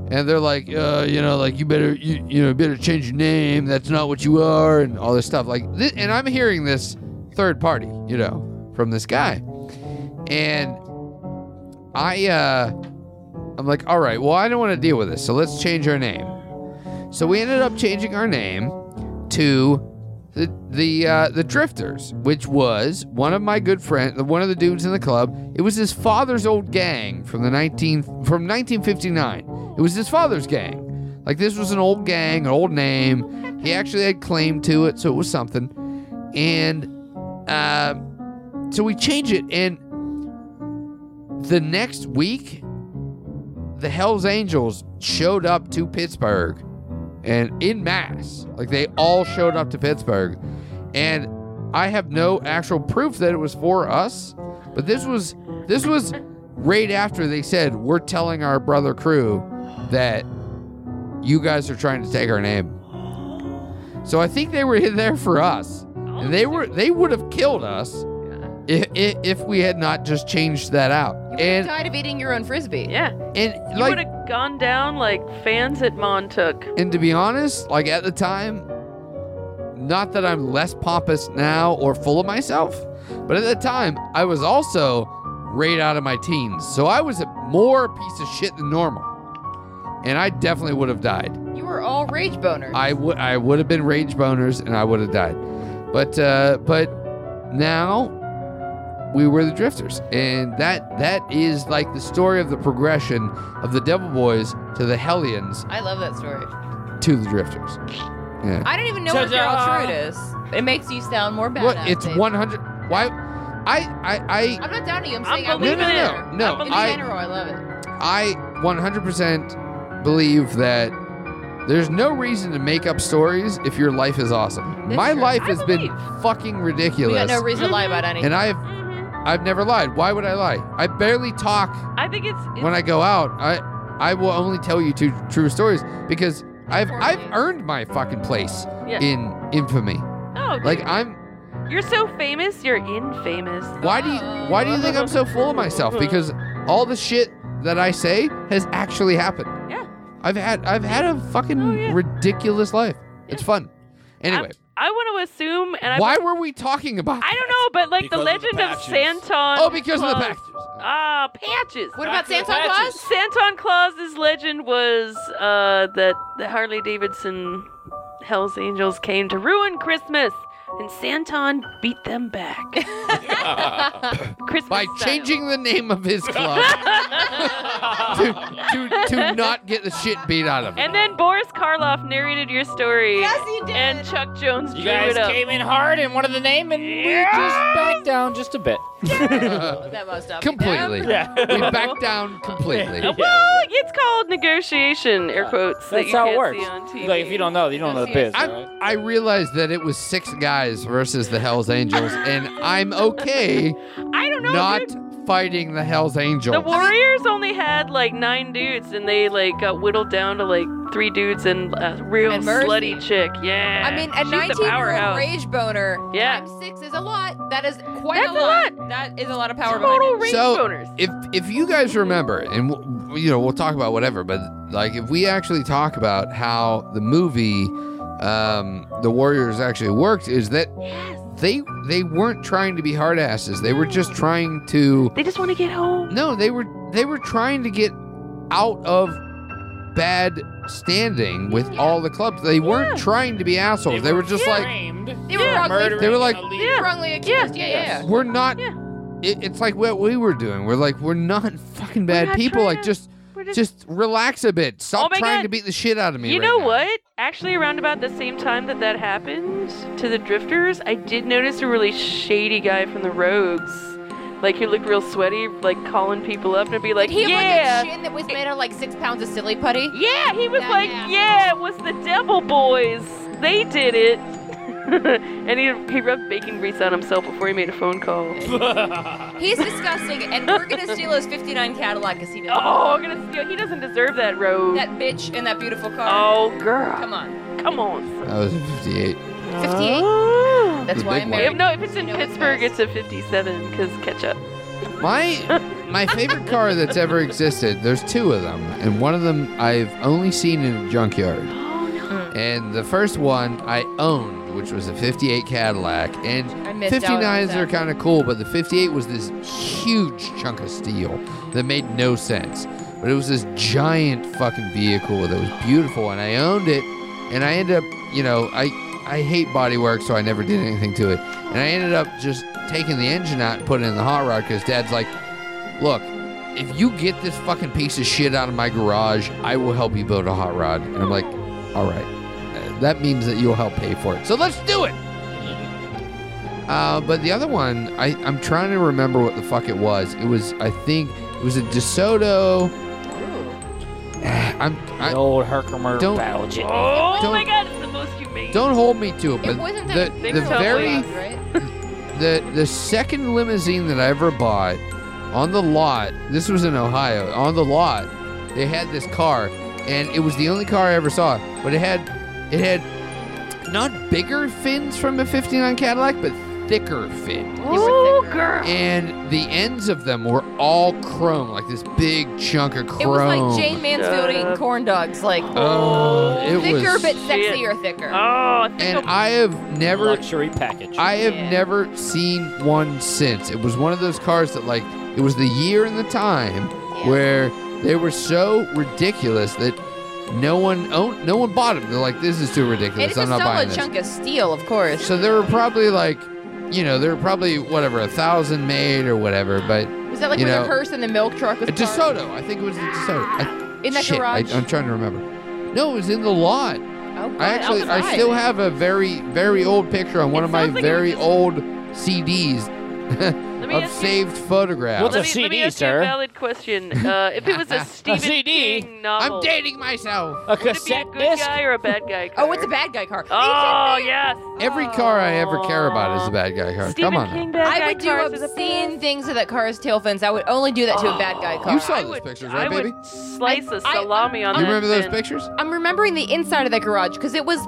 and they're like, uh, you know, like you better, you, you know, better change your name. That's not what you are, and all this stuff. Like, this, and I'm hearing this third party, you know, from this guy, and I, uh, I'm like, all right, well, I don't want to deal with this, so let's change our name. So we ended up changing our name to the the uh, the Drifters, which was one of my good friends, one of the dudes in the club. It was his father's old gang from the 19 from 1959. It was his father's gang. Like this was an old gang, an old name. He actually had claim to it, so it was something. And uh, so we changed it, and the next week, the Hell's Angels showed up to Pittsburgh and in mass. Like they all showed up to Pittsburgh. And I have no actual proof that it was for us, but this was this was right after they said we're telling our brother crew that you guys are trying to take our name. So I think they were in there for us. And they were they would have killed us if, if, if we had not just changed that out. You And died of eating your own frisbee. Yeah. and You like would have gone down like fans at Altamont. And to be honest, like at the time, not that I'm less pompous now or full of myself, but at the time, I was also right out of my teens. So I was a more piece of shit than normal. And I definitely would have died. You were all rage boners. I would I would have been rage boners and I would have died. But uh but now we were the drifters. And that that is like the story of the progression of the Devil Boys to the Hellions I love that story. to the drifters. Yeah. I don't even know if you're all true it is. It makes you sound more badass. What? It's Dave. 100. Why? I I I I'm not doubting you. I'm saying I'm saying I believing No, no, it. no, no, I'm In I- it. general, I love it. I 100% believe that there's no reason to make up stories if your life is awesome. That's My true. life I has been believe. fucking We ridiculous. got no reason to lie about anything. and I've Mhm. I've never lied. Why would I lie? I barely talk I think it's, it's when I go out. I I will only tell you two true stories because I've I've earned my fucking place Yeah. in infamy. oh, Like dude. I'm you're so famous, you're infamous. Why do you why do you think I'm so full of myself? Because all the shit that I say has actually happened. Yeah. I've had I've had a fucking Oh, yeah. ridiculous life. It's fun. Anyway, to assume, and I why were we talking about I don't know, but like Because the of the legend of, patches. Santon. Oh, because of the Claus- patches. Ah, patches. what about Back to the Santa Claus? patches. Santon Claus's legend was uh, that the Harley Davidson Hells Angels came to ruin Christmas, and Santon beat them back. Christmas By style. changing the name of his club to, to, to not get the shit beat out of him. And then Boris Karloff narrated your story. Yes, he did. And Chuck Jones You drew guys it up. came in hard and wanted the name, and we just backed down just a bit. that must have completely. Yeah. We backed down completely. Yeah. Well, it's called negotiation, air quotes. that That's you how can't it works. See on TV. Like if you don't know, you don't know the biz. I, right? I realized that it was six guys versus the Hells Angels, and I'm okay I don't know. not dude. fighting the Hells Angels. The Warriors only had like nine dudes, and they like got whittled down to like three dudes and a real And slutty chick. Yeah. I mean, a She's 19 the year old rage boner Yeah. times six is a lot. That is quite That's a a lot. That is a lot of power Total behind it. rage So, boners. if if you guys remember, and w- you know, we'll talk about whatever, but like if we actually talk about how the movie, um, the Warriors actually worked, is that they they weren't trying to be hard asses. They were just trying to. They just want to get home. No, they were they were trying to get out of bad standing with all the clubs. They weren't trying to be assholes. They, were just like. They were Yeah. wrongly, murdering They were like- a they leader. were wrongly accused. Yeah, yeah, yeah. we're not. Yeah. It, it's like what we were doing. We're like we're not fucking bad not people. Like trying- just We're just, just relax a bit. Stop Oh trying God. to beat the shit out of me. you right know now. what? Actually, around about the same time that that happened to the Drifters, I did notice a really shady guy from the Rogues. Like he looked real sweaty, like calling people up and be like, Did he have "Yeah, like a chin that was made out of like six pounds of silly putty? Yeah, he was That like, asshole. yeah, it was the Devil Boys. They did it. and he, he rubbed bacon grease on himself before he made a phone call. He's disgusting, and we're gonna steal his '59 Cadillac because he doesn't. Oh, I'm gonna steal. He doesn't deserve that road. That bitch in that beautiful car. oh, girl. Come on. Come on. That was a 58. 58. Oh. That's why I'm one. married. If, no, if it's in You know Pittsburgh, best. it's a 57 because ketchup. My my favorite car that's ever existed. There's two of them, and one of them I've only seen in a junkyard. Oh, no. And the first one I owned, which was a 58 Cadillac. And I missed out on 59s are kind of cool, but the 58 was this huge chunk of steel that made no sense. But it was this giant fucking vehicle that was beautiful, and I owned it. And I ended up, you know, I I hate body work, so I never did anything to it. And I ended up just taking the engine out and putting it in the hot rod because Dad's like, look, if you get this fucking piece of shit out of my garage, I will help you build a hot rod. And I'm like, all right. That means that you'll help pay for it. So let's do it. Uh, but the other one, I, I'm trying to remember what the fuck it was. It was, I think, it was a DeSoto. I'm, I, old Herkimer Don't- Belgian. Oh Don't- my god, it's the most humane. don't hold me to it, but It wasn't the, that They the were very totally- right? the the second limousine that I ever bought on the lot. This was in Ohio. On the lot, they had this car, and it was the only car I ever saw. But it had it had not bigger fins from a '59 Cadillac, but thicker fins. Oh, girl. And the ends of them were all chrome, like this big chunk of chrome. It was like Jayne Mansfield Shut eating up. corn dogs, like Oh, it thicker was. but Shit. sexier thicker. Oh, I and I'm- I have never Luxury package. I have Yeah. never seen one since. It was one of those cars that, like, it was the year and the time Yeah. where they were so ridiculous that no one owned, no one bought them. They're like, this is too ridiculous. it's a I'm not buying solid this. chunk of steel, of course. So there were probably like, you know, there were probably whatever a thousand made or whatever. But Was that like you where know, the hearse and the milk truck was a parked? DeSoto, I think it was the DeSoto. I, In that shit, I, garage? I'm trying to remember. No, it was in the lot. Oh, God, I actually, I outside. still have a very, very old picture on one It of my sounds like it was very just- old CDs Let me of ask you- saved photographs. What's a let me, let me CD, ask you sir? a valid question. Uh, if it was a Stephen CD? King novel, I'm dating myself. A would it be a cassette good disc? guy or a bad guy car? Oh, it's a bad guy car. Oh, yes. Every car I ever care about is a bad guy car. Stephen Come on. King now. bad I guy would do cars is a obscene things to that car's tail fins. I would only do that to a bad guy car. You saw I those would- pictures, I right, baby? would slice a I- salami on the back. You that remember those fin. pictures? I'm remembering the inside of that garage because it was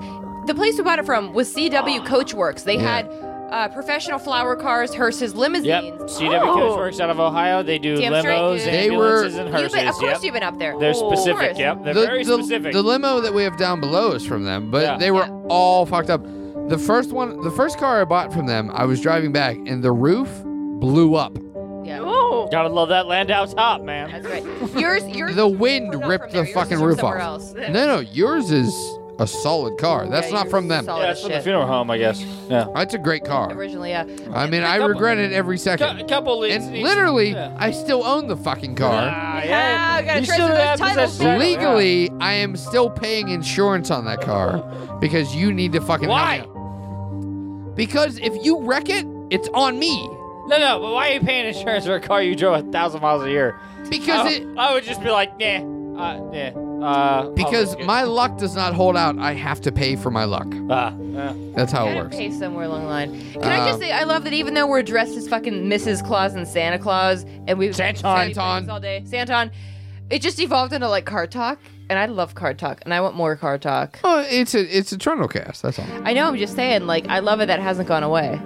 the place we bought it from was CW Coachworks. They Yeah. had uh, professional flower cars, hearses, Yep. limousines. CW Oh. Coach works out of Ohio. They do Damn straight, limos, dude. They were- ambulances, and You've hearses. been, of course, yep. you've been up there. They're Oh, of specific. course. Yep. They're the, very the, specific. the limo that we have down below is from them, but Yeah. they were Yeah. all fucked up. The first one, the first car I bought from them, I was driving back and the roof blew up. Yeah. Oh, Gotta love that Landau top, man. That's right. Yours, yours. The wind we're not ripped from there. the Yours is fucking from roof somewhere off. else. No, no, yours is a solid car. That's Yeah, not yours from them. solid Yeah, it's from the shit. funeral home, I guess. Yeah. It's a great car. Originally, yeah. I mean, I Couple- regret it every Cou- second. A couple leads. And literally, I still own the fucking car. Ah, Yeah, I gotta You transfer still those have titles possession. back. Legally, I am still paying insurance on that car because you need to fucking help Why? me out. Because if you wreck it, it's on me. No, no, but why are you paying insurance for a car you drove a thousand miles a year? Because I, it I would just be like, nah, uh, yeah. Uh, because risk my luck does not hold out. I have to pay for my luck. Ah, yeah. That's how it works. pay somewhere along the line. Can I Uh, just say, I love that even though we're dressed as fucking Mrs. Claus and Santa Claus, and we've Santon. Santon. all day, Santon, it just evolved into like car talk, and I love car talk, and I want more car talk. Oh, it's a it's a Trundle cast. That's all. I know, I'm just saying, like, I love it that hasn't gone away.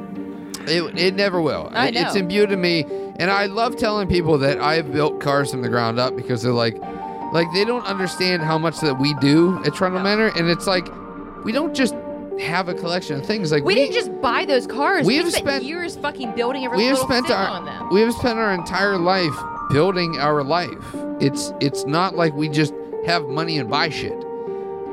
It, it never will. I It- It's imbued in me, and I love telling people that I've built cars from the ground up because they're like, like they don't understand how much that we do at Trundle Manor, and it's like we don't just have a collection of things. Like We, didn't just buy those cars. we We, have spent, spent- years fucking building every we have little spent our on them. we have spent our entire life building our life. It's it's not like we just have money and buy shit.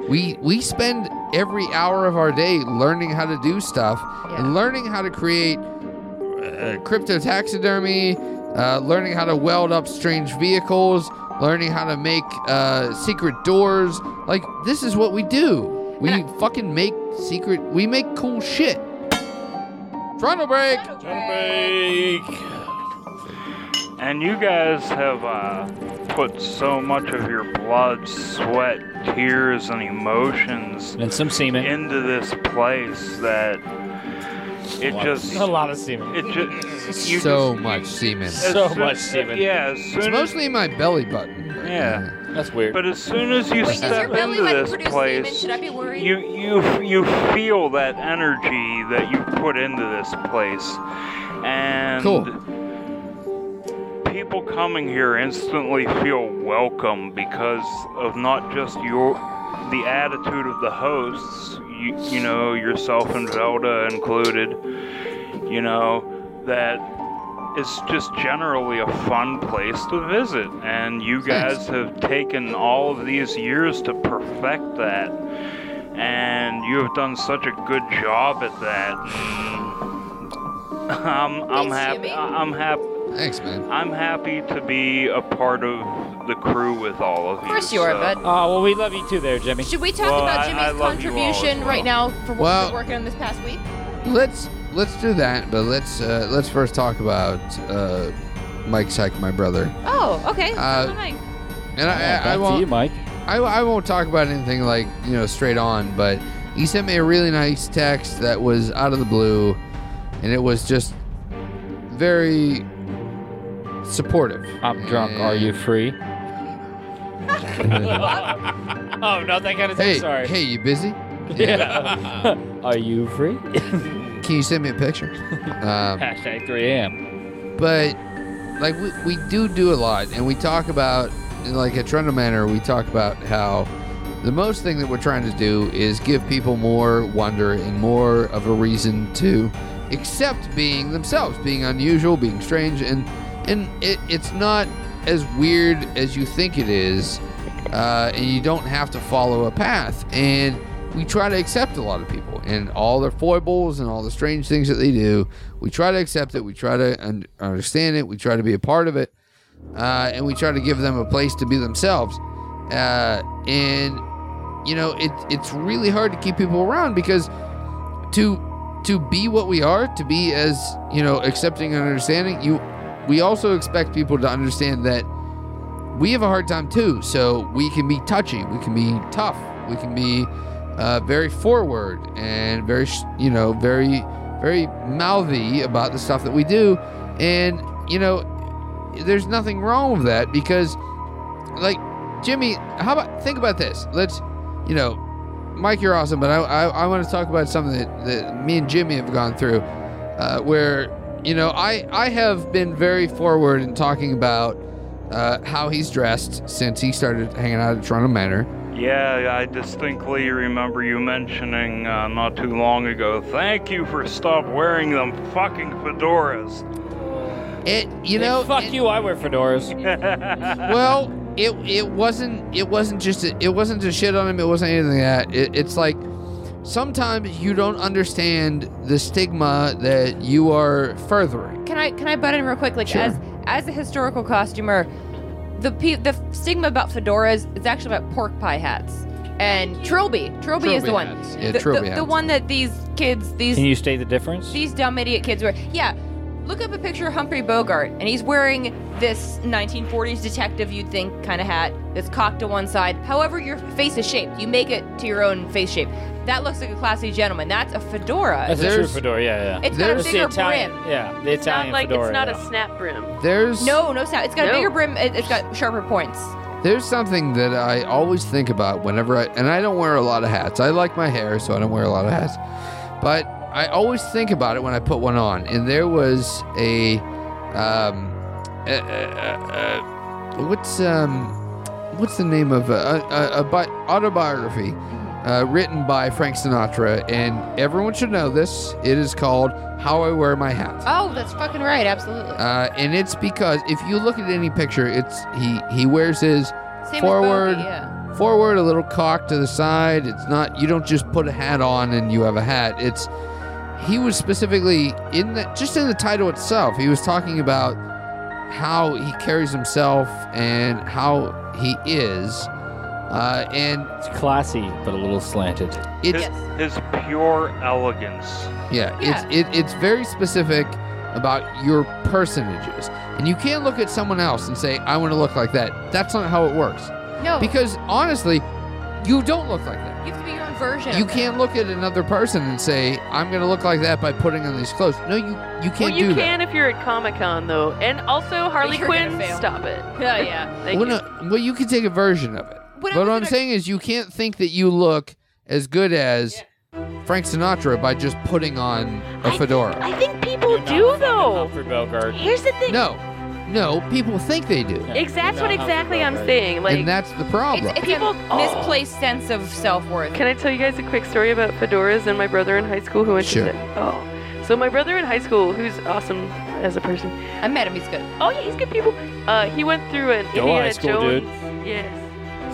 We we spend every hour of our day learning how to do stuff Yeah. and learning how to create uh, crypto taxidermy, uh, learning how to weld up strange vehicles, learning how to make uh, secret doors. Like this is what we do. We And fucking make secret. We make cool shit. Frontal break. And you guys have uh, put so much of your blood, sweat, tears, and emotions And some semen. into this place that it just a lot of semen. it just so just, much semen. as So soon- much semen. Yeah, as It's as, mostly my belly button. but, Yeah. That's weird. but as soon as you Wait, does your step belly into this place, semen? Should I be worried? you you you feel that energy that you put into this place, and Cool. people coming here instantly feel welcome because of not just your the attitude of the hosts, you, you know, yourself and Velda included, you know, that it's just generally a fun place to visit. And you guys have taken all of these years to perfect that. and you have done such a good job at that. Um, I'm I'm happy. I'm happy. Thanks, man. I'm happy to be a part of the crew with all of you. Of course you are, so- bud. Oh, well, we love you too there, Jimmy. Should we talk Well, about I- Jimmy's I love you all as contribution well. right now for what Well- we're working on this past week? Let's let's do that, but let's uh, let's first talk about uh, Mike Psyche, my brother. Oh, okay. Uh, Never. And I, Back I, I to won't you, Mike. I, I won't talk about anything like you know straight on, but he sent me a really nice text that was out of the blue, and it was just very supportive. I'm drunk. Are you free? oh, not that kind of thing. Hey, Sorry. hey, you busy? Yeah. Are you free? Can you send me a picture? Um, Hashtag 3 a.m. but like we, we do do a lot and we talk about in like at Trundle Manor we talk about how the most thing that we're trying to do is give people more wonder and more of a reason to accept being themselves being unusual being strange and and it, it's not as weird as you think it is uh, and you don't have to follow a path and we try to accept a lot of people and all their foibles and all the strange things that they do. We try to accept it. We try to un- understand it. We try to be a part of it, uh, and we try to give them a place to be themselves. Uh, and you know, it, it's really hard to keep people around because to to be what we are, to be as you know accepting and understanding, you we also expect people to understand that we have a hard time too. So we can be touchy, we can be tough, we can be uh, very forward and very, you know, very, very mouthy about the stuff that we do. And, you know, there's nothing wrong with that because, like, Jimmy, how about, think about this. Let's, you know, Mike, you're awesome, but I, I, I want to talk about something that, that me and Jimmy have gone through uh, where, you know, I, I have been very forward in talking about uh, how he's dressed since he started hanging out at Trundle Manor. Yeah, I distinctly remember you mentioning uh, not too long ago. Thank you for stop wearing them fucking fedoras. It, you know, fuck it- you. I wear fedoras. well, it it wasn't it wasn't just a, it wasn't to shit on him. It wasn't anything like that. It, it's like sometimes you don't understand the stigma that you are furthering. Can I can I butt in real quick? Like Sure. as as a historical costumer, the pe- the stigma about fedoras is actually about pork pie hats. And Trilby, Trilby, is Trilby the one. hats. Yeah, the, Trilby the, the one that these kids, these Can you state the difference? these dumb idiot kids wear. Yeah, look up a picture of Humphrey Bogart, and he's wearing this 1940s detective you'd think kind of hat that's cocked to one side. However, your face is shaped. You make it to your own face shape. That looks like a classy gentleman. That's a fedora. That's a true There's- fedora. Yeah, yeah. It's got a there's That's bigger the Italian. brim. Yeah, the It's not like fedora. it's not yeah. a snap brim. There's No, no sound. It's got a No. bigger brim. It, it's got sharper points. There's something that I always think about whenever I, and I don't wear a lot of hats. I like my hair, so I don't wear a lot of hats. But I always think about it when I put one on. And there was a, um, uh, uh, uh, what's um, what's the name of a, a, a, a bi- autobiography uh, written by Frank Sinatra, and everyone should know this. It is called "How I Wear My Hat." Oh, that's fucking right. Absolutely. Uh, and it's because if you look at any picture, it's he he wears his Same forward, Bogey, yeah. forward, a little cock to the side. It's not you don't just put a hat on and you have a hat. It's he was specifically in the just in the title itself. He was talking about how he carries himself and how he is, uh, and It's classy, but a little slanted. it's His, his pure elegance. Yeah, Yeah. it's it, it's very specific about your personages, and you can't look at someone else and say, "I want to look like that." That's not how it works. No, Because honestly, you don't look like that. you have to be your own version. You of can't look at another person and say, "I'm going to look like that by putting on these clothes." No, you you can't well, you do can if you're at Comic Con though, and also Harley You're gonna Quinn. fail. Stop it. that. Yeah, yeah. that. Thank Well, you. no, well, you can take a version of it. When but what I'm a- saying is, you can't think that you look as good as Frank Sinatra by just putting on a I- fedora. I think people You're do fucking though. Humphrey Bogart. Here's the thing. no, no, people think they do, Yeah, Ex- that's you're what not exactly I'm Bogart. saying. Like, and that's the problem. It's, it's People- a misplaced sense of self worth. Can I tell you guys a quick story about fedoras and my brother in high school who went Sure. to the, Oh. So my brother in high school, who's awesome as a person. I met him. He's good. Oh yeah, he's good people. Uh, he went through an Go Indiana high school, dude. Jones. Yes.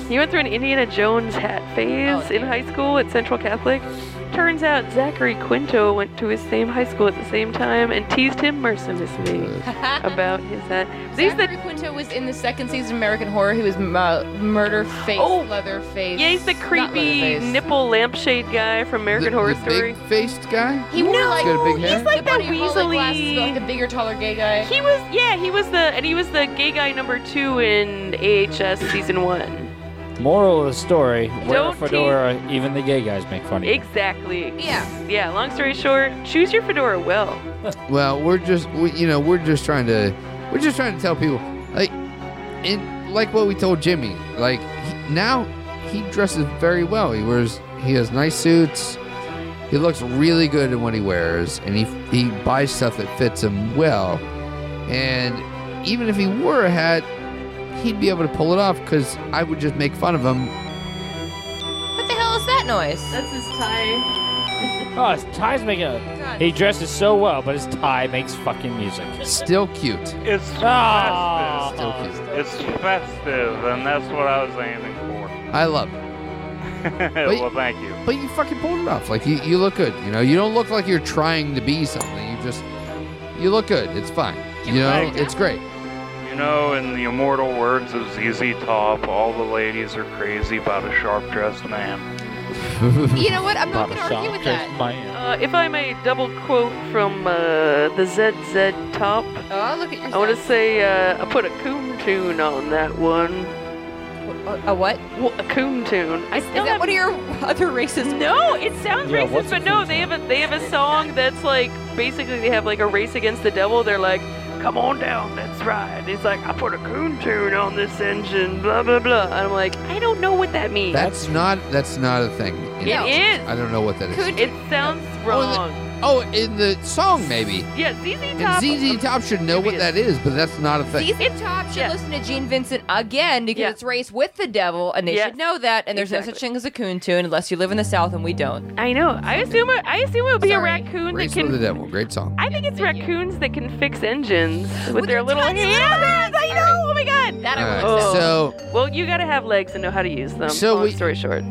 He went through an Indiana Jones hat phase Oh, in high school at Central Catholic. Turns out Zachary Quinto went to his same high school at the same time and teased him mercilessly about his hat. He's the Zachary Quinto was in the second season of American Horror. He was uh, murder face, Oh. leather face. yeah, he's the creepy nipple lampshade guy from American the, Horror the Story. big-faced guy. He wore No, like He's got a big he's like the that bunny Hall, like, glasses, weaselly. but, like the bigger, taller gay guy. He was, yeah, he was the, and he was the gay guy number two in AHS season one. Moral of the story: wear Don't a fedora. Even the gay guys make fun of you. Exactly. Yeah. Yeah. Long story short, choose your fedora well. Well, we're just, we, you know, we're just trying to, we're just trying to tell people, like, in like what we told Jimmy, like he, now he dresses very well. He wears, he has nice suits. He looks really good in what he wears, and he he buys stuff that fits him well. And even if he wore a hat, he'd be able to pull it off because I would just make fun of him. What the hell is that noise? That's his tie. Oh, his tie's making a. God. He dresses so well, but his tie makes fucking music. Still cute. It's Ah. festive. Still cute. It's festive, and that's what I was aiming for. I love it. well, thank you. But you fucking pulled it off. Like you, you look good. You know, you don't look like you're trying to be something. You just, you look good. It's fine. You know, Thank you. it's great. You know, in the immortal words of ZZ Top, all the ladies are crazy about a sharp-dressed man. You know what? I'm not Baba going to argue with Shop, that. Uh, if I may double quote from uh, the ZZ Top, Oh, look at your I want to say uh, I put a coon tune on that one. A what? Well, a coon tune. I Is still that have one of your other races? No, it sounds Yeah, racist, what's a but no, they have a they have a song that's like basically they have like a race against the devil. They're like, "Come on down, that's right." It's like I put a coon tune on this engine, blah blah blah. And I'm like, I don't know what that means. That's not. That's not a thing. in it No. I don't know what that is. Could It sounds wrong. Oh, in the song maybe. yeah, ZZ Top. And Top. ZZ Top should know what that is, but that's not a thing. ZZ Top should Yeah. listen to Gene Vincent again because Yeah. it's race with the devil, and they Yes. should know that. And there's no Exactly. such thing as a coon tune unless you live in the South, and we don't. I know. I assume it, I assume it would be a Sorry. raccoon Race that with the can. Devil, great song. I think it's Thank you. raccoons that can fix engines with, With their their little hands. hands. I know. Oh my god. That I All will right, accept. Oh. So, Well, you gotta have legs and know how to use them. So Long we- story short.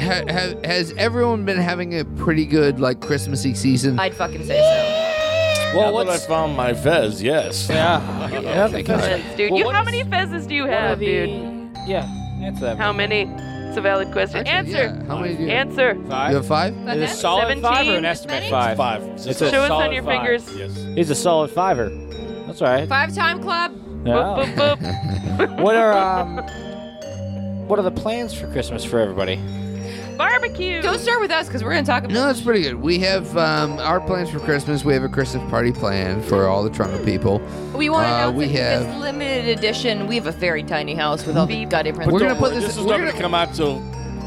Ha, ha, has everyone been having a pretty good like Christmassy season? I'd fucking say so. Well, Well, now that I what's- found my fez, yes. Yeah. yeah. Thank you. Fez, dude. Well, you, what how is- many fezzes do you have, the- dude? Yeah. Answer that. How many? It's a valid question. Actually, Answer. yeah. How many do you have? Answer. Five. You have five? Is it a solid five or an estimate Many? five? Five. It's a Show us on solid your five. fingers. Yes. He's a solid fiver. That's all right. Five time club. Yeah. Boop, boop, boop. what are um, what are the plans for Christmas for everybody? Barbecue. Don't start with us because we're going to talk about. No, that's pretty good. We have um, our plans for Christmas. We have a Christmas party planned for all the Trundle people. We want to Uh, announce we it because have- limited edition. We have a very tiny house with all the goddamn We're gonna put worry, this- This is we're not going gonna- come out till,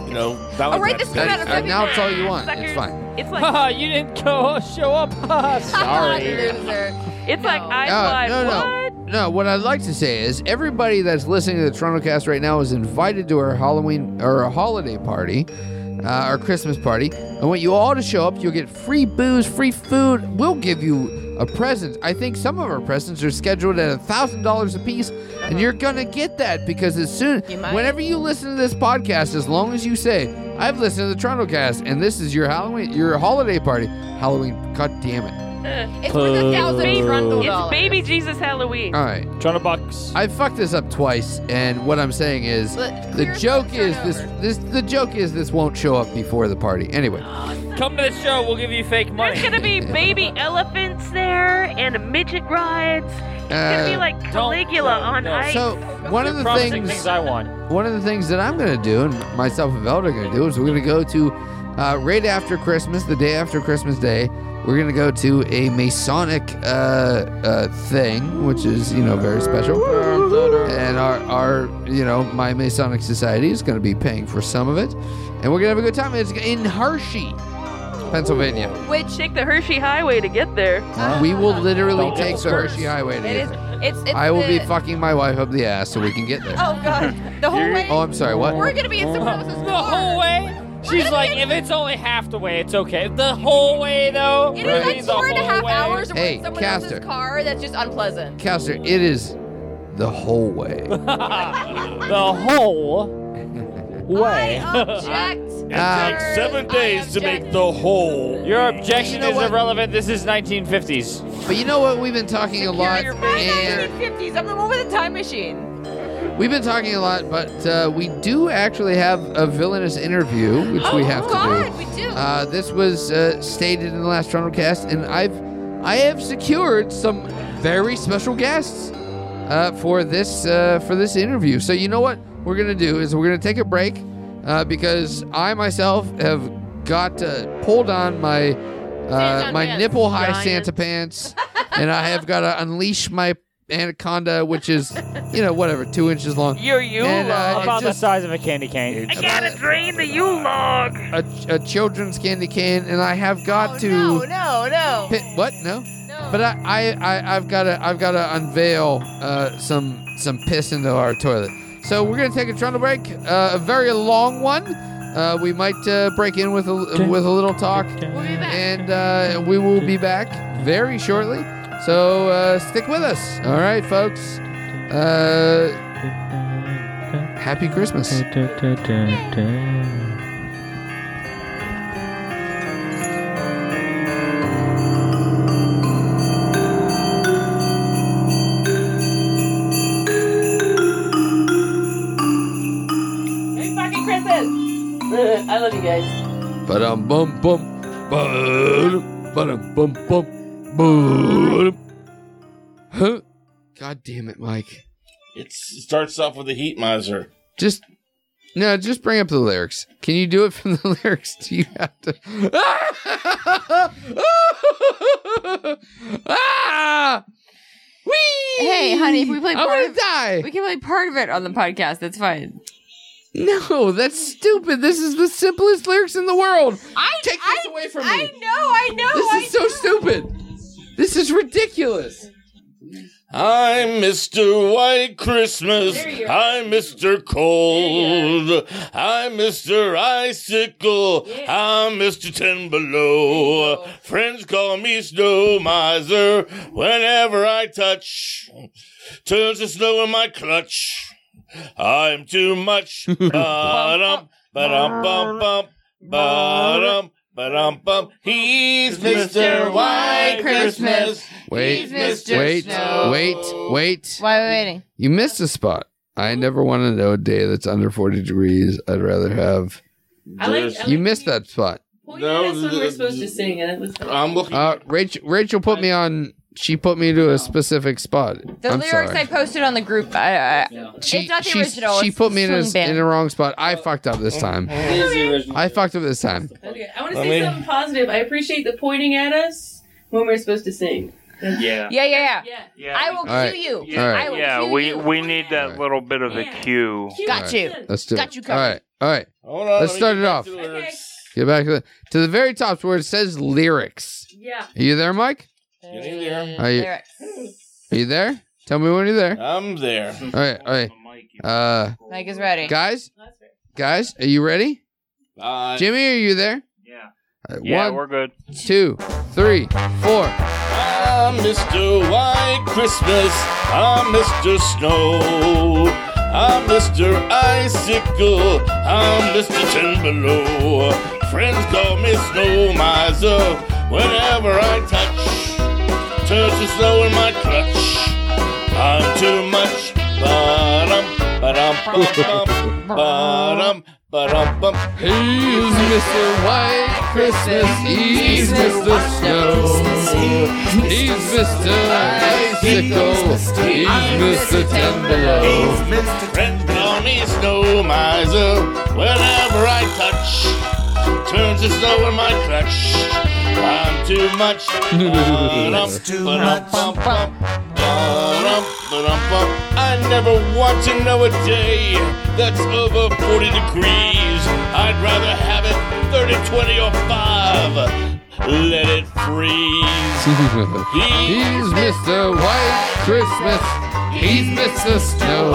you know, Valentine's Oh, right, this is out of Uh, now it's all you want. It's fine. It's like Haha, you didn't go show up. Sorry. Loser. it's like I Uh, fly. no, no. what? No, what I'd like to say is everybody that's listening to the Trundle Cast right now is invited to our Halloween or a holiday party, uh, our Christmas party. I want you all to show up. You'll get free booze, free food. We'll give you a present. I think some of our presents are scheduled at a thousand dollars a piece, and uh-huh. you're gonna get that because as soon, You whenever you listen to this podcast, as long as you say, "I've listened to the Trundle Cast," and this is your Halloween, your holiday party, Halloween. God damn it! It's worth a thousand trundle It's baby Jesus Halloween. All right. Trundle bucks. I fucked this up twice, and what I'm saying is But the joke is this this the joke is this won't show up before the party. Anyway, Come to the show. We'll give you fake money. There's gonna be baby elephants there and midget rides. It's gonna be Uh, like Caligula no, on no. ice. so one of You're the things, things I want. one of the things that I'm gonna do, and myself and Velda are gonna do, is we're gonna go to uh, right after Christmas, the day after Christmas Day. We're gonna go to a Masonic uh, uh, thing, which is you know very special, and our our you know my Masonic Society is gonna be paying for some of it, and we're gonna have a good time. It's in Hershey, Pennsylvania. Which Take the Hershey Highway to get there. We will literally Don't take the the. Hershey Highway to it get is. there. It's. it's I will be fucking my wife up the ass so we can get there. Oh god. The whole way. Oh, I'm sorry. What? We're gonna be in someone else's The whole way. She's like, if it's only half the way, it's okay. The whole way, though. It is Right. like The four and a whole half way. hours we're Hey, in someone Caster. else's car. That's just unpleasant. Caster, it is the whole way. The whole way. I object. Uh, Takes seven days to make the whole. Your objection You know is what? irrelevant. This is 1950s. But you know what? We've been talking a lot, I'm and 1950s. I'm the one with the time machine. we've been talking a lot, but uh, we do actually have a villainous interview, which we have oh, to God, do. we do. Uh, this was uh, stated in the last Trundle cast, and I've I have secured some very special guests uh, for this uh, for this interview. So you know what we're gonna do is we're gonna take a break uh, because I myself have got uh, pulled on my uh, my pants. nipple high Giant. Santa pants, and I have got to unleash my anaconda, which is you know whatever two inches long. You, you And, uh, log. About the just- size of a candy cane. I gotta drain the you log. A, a children's candy cane, and I have got oh, to. no, no, no. Pi- what? No. no. But I, I, I I've got to, I've got to unveil uh, some, some piss into our toilet. So we're gonna take a Trundle break, uh, a very long one. Uh, we might uh, break in with a, with a little talk, we'll be back. and uh, we will be back very shortly. So uh, stick with us. All right, folks. Uh, happy Christmas. Guys. Ba dum bum bum. Ba dum bum bum. Huh? God damn it, Mike. It's, it starts off with a heat miser. Just no, just bring up the lyrics. Can you do it from the lyrics? Do you have to? ah! Whee! Hey, honey, if we play I part want of- to die. we can play part of it on the podcast. That's fine. No, that's stupid. This is the simplest lyrics in the world. I Take this away from me. I know, I know. This I is so stupid. This is ridiculous. I'm Mr. White Christmas. I'm Mr. Cold. I'm Mr. Icicle. I'm Mr. Ten Below. Friends call me Snow Miser. Whenever I touch, turns to snow in my clutch. I'm too much. Ba-dum, ba-dum, bum, bum, ba-dum, ba-dum, bum. He's Mr. White Christmas. Wait, He's Mr. wait, Snow. wait, wait. Why are we waiting? You missed a spot. I never want to know a day that's under 40 degrees. I'd rather have. I like, I You missed that spot. Point No, at us when the- we're supposed to sing, and it was. I'm looking. Uh, Rachel, Rachel put me on. She put me to a specific spot. The I'm lyrics sorry. I posted on the group. I, I, she, it's not the she, original. She put me in, a, in the wrong spot. I fucked up this time. I fucked up this time. Okay, I want to I say mean- something positive. I appreciate the pointing at us when we're supposed to sing. Yeah. Yeah, yeah, yeah. Yeah. Yeah. I will cue right. you. All right. I will yeah, cue we you. we need that Alright. little bit of a cue. Got you. Let's do it. Got you all covered. All right. All right. Hold on, Let's start it off. to the lyrics. Get back to the to the very top where it says lyrics. Yeah. Are you there, Mike? Getting there. Are you, Lyrics. are you there? Tell me when you're there. I'm there. All right, all right. Uh, Mike is ready. guys, guys, are you ready? Bye. Jimmy, are you there? Yeah. All right, Yeah, one, we're good. two, three, four. I'm Mr. White Christmas. I'm Mr. Snow. I'm Mr. Icicle. I'm Mr. Ten Below. Friends call me Snow Miser. Whenever I touch, turns to snow in my clutch. I'm too much. Ba-dum, ba-dum, bum, bum, ba-dum, ba-dum, bum. He's Mr. White Christmas. He's Mr. Snow. He's Mr. Icicle. He's Mr. Ten Below. Friends call me Snow Miser. Whenever I touch, turns to snow in my clutch. I'm too much. Ba-dum, ba-dum, bum. I never want to know a day that's over 40 degrees. I'd rather have it 30, 20, or 5. Let it freeze. He's Mr. White Christmas. He's Mr. Snow.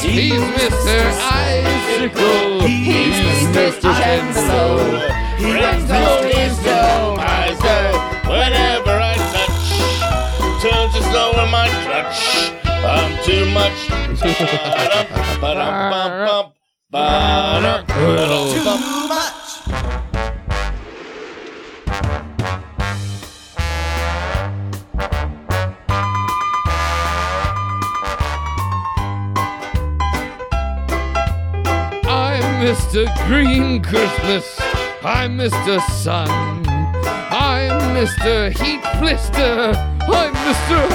He's Mr. Icicle. He's Mr. Ten Below. Friends call me Snow Miser. Whenever I touch, turns to snow in my clutch. I'm too much. Ba-dum, ba-dum, bum, bum. Ba-dum, ba-dum, bum. Too much. Mr. Green Christmas. I'm Mr. Sun. I'm Mr. Heat Blister. I'm Mr.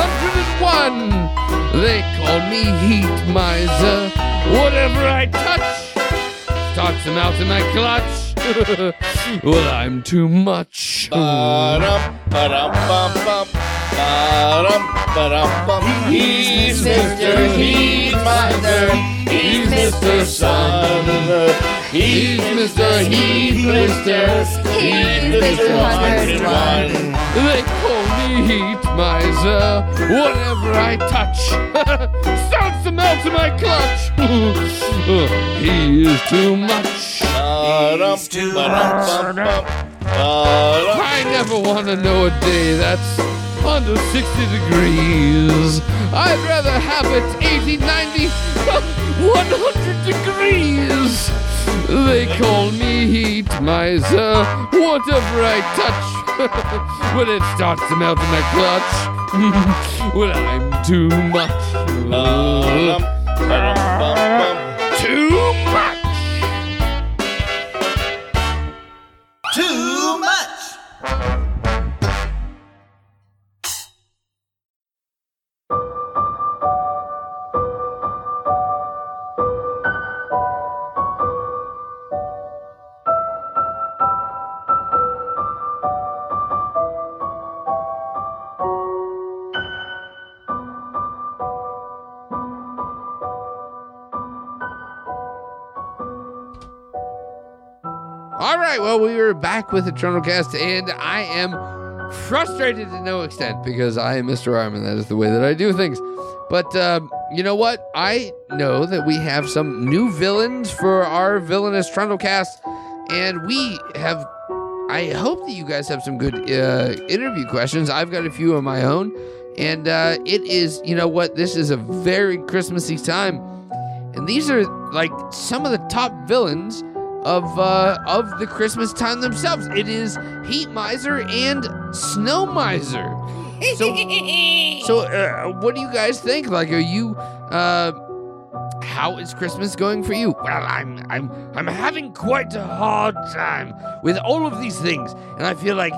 101. They call me Heat Miser. Whatever I touch starts them out in my clutch. well, I'm too much. He's Mr. Heat Miser. He's Mr. Sun. He's Mr. Heat Blister. He's Mr. 101. They call me Heat Miser. Whatever I touch starts to melt in my clutch. he is too much. Bum, bum. Ba-dum. I never want to know a day that's under 60 degrees. I'd rather have it 80, 90, 100 degrees. They call me Heat Miser. Whatever I touch, when it starts to melt in my clutch, well, I'm too much. Too much. Too well, we are back with the Trundlecast, and I am frustrated to no extent because I am Mr. Armin. That is the way that I do things. But um, you know what? I know that we have some new villains for our villainous Trundlecast, and we have. I hope that you guys have some good uh, interview questions. I've got a few of my own, and uh, it is, you know what? This is a very Christmassy time, and these are like some of the top villains of uh, of the Christmas time themselves. It is Heat Miser and Snow Miser. So, so uh, what do you guys think? Like, are you? Uh, how is Christmas going for you? Well, I'm I'm I'm having quite a hard time with all of these things, and I feel like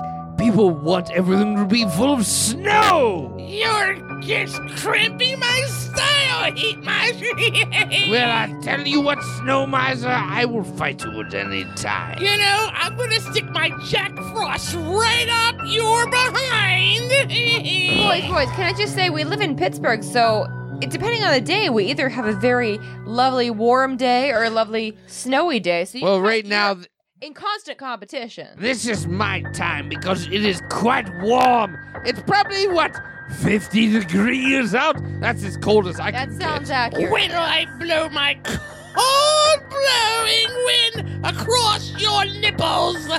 people want everything to be full of snow. You're just cramping my style, Heat Miser. Well, I tell you what, Snow Miser, I will fight you at any time. You know, I'm gonna stick my Jack Frost right up your behind. Boys, boys, can I just say we live in Pittsburgh, so it, depending on the day, we either have a very lovely warm day or a lovely snowy day. So you Well, right now, you're in constant competition. This is my time because it is quite warm. It's probably what 50 degrees out. That's as cold as I That can sounds get. accurate. Till I blow my cold blowing wind across your nipples.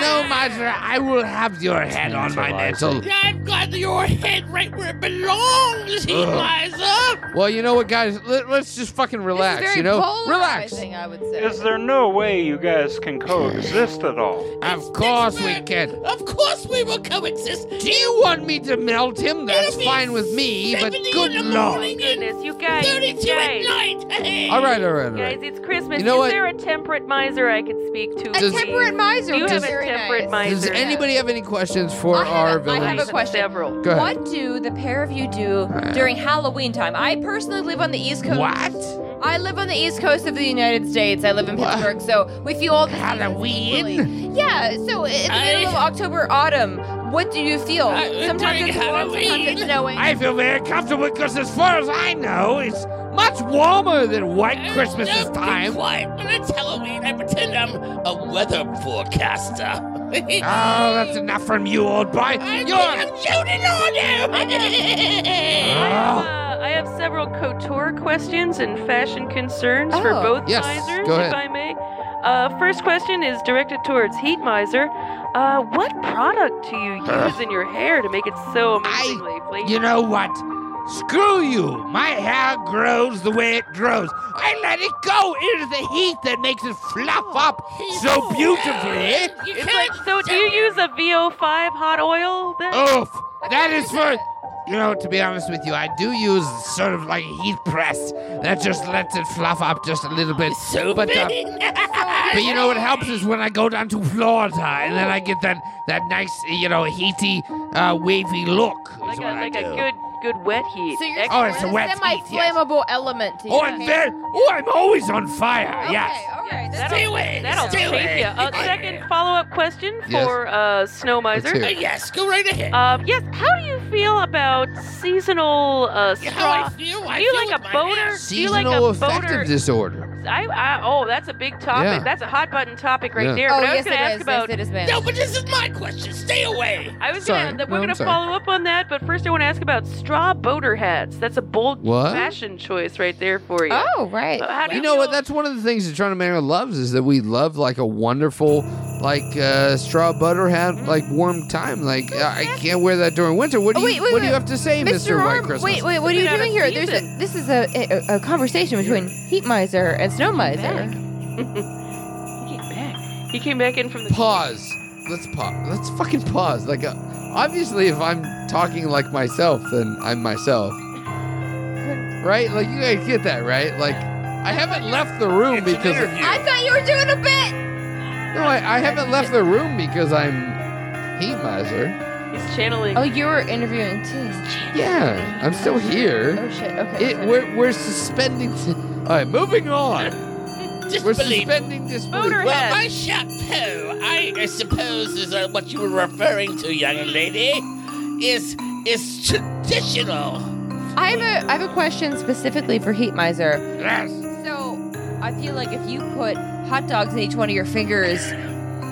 No, Miser, I will have your head on my mantle. I've got your head right where it belongs, Heat Ugh. Miser. Well, you know what, guys? Let, us just fucking relax. Very you know, relax. I would say. Is there no way you guys can coexist at all? Of course we can. Of course we will coexist. Do you want me to melt him? That's fine with me, but good in the lord. morning Goodness, you guys, 32 guys, at night. All right, all right, all guys, right. it's Christmas. You know Is what? there a temperate miser I could speak to? a Does- temperate miser Do you would be have a very temperate nice. Does miser? anybody have any questions for I have our a- I villains? have a question. Several. Go ahead. What do the pair of you do during Halloween time? I personally live on the East Coast. What? I live on the East Coast of the United States. I live in What? Pittsburgh, so we feel all the seasons Halloween? equally. Yeah, so in the middle of October, autumn, what do you feel? Uh, sometimes it's warm, sometimes it's snowing. I feel very comfortable because, as far as I know, it's much warmer than white Christmas Don't be time. quiet. When it's Halloween, I pretend I'm a weather forecaster. Oh, that's enough from you, old boy. I'm, You're. I'm shooting on you. Uh, I have several couture questions and fashion concerns for Oh. both Yes, misers, if. I may. Uh, first question is directed towards Heat Miser. Uh, what product do you use in your hair to make it so amazingly? You know what? Screw you! My hair grows the way it grows. I let it go. It is the heat that makes it fluff up so beautifully. It's like, so do you use a VO5 hot oil then? Oof! That is for. You know, to be honest with you, I do use sort of like a heat press that just lets it fluff up just a little bit. So but, uh, but you know what helps is when I go down to Florida and then I get that that nice, you know, heaty, uh, wavy look. like a, like a good good wet heat. So you're Ex- Oh, it's a wet heat, yes. semi-flammable element to Oh, your I'm heat. very. Oh, I'm always on fire. Okay, Yes. all right. That's That'll, good. that'll Stay shape away. you. Uh, second follow-up question Yes. for uh, Snow Miser. Let's hear it. yes, go right ahead. Um, yes, how do you feel about seasonal uh, straw? how I feel? I do you feel like a with my boner? ass. Do you like Seasonal a affective boner? disorder. I, I, oh, that's a big topic. Yeah. That's a hot button topic right Yeah. there. Oh, but I yes, was going to ask is. about. Yes, it is, man. No, but this is my question. Stay away. I was Sorry. gonna. No, We're I'm gonna sorry. follow up on that, but first I want to ask about straw boater hats. That's a bold What? fashion choice right there for you. Oh, right. Uh, how do You you know what? That's one of the things that Trundle Manor loves is that we love like a wonderful, like uh, straw butter hat, like warm time. Like uh, I can't wear that during winter. What do Oh, you wait, wait, What do you have to say, Mr. Mister White Orm, Christmas? wait, wait, what are you doing here? There's a, this is a, a, a conversation between Heat Miser and Snow Miser. He came back. He came back in from the. Pause. Let's pause. Let's fucking pause. Like, uh, obviously, if I'm talking like myself, then I'm myself. Right? Like, you guys get that, right? Like, I haven't left the room It's because interview. I thought you were doing a bit. no, I, I haven't left the room because I'm heat miser. He's channeling. Oh, you were interviewing too. Yeah, I'm still here. Oh shit. Okay. It, sorry. we're, we're suspending. All right, moving on. We're Disbelief. suspending disbelief. Boner Well, my chapeau, I, I suppose, is uh, what you were referring to, young lady, is is traditional. I have a I have a question specifically for Heat Miser. Yes. So I feel like if you put hot dogs in each one of your fingers,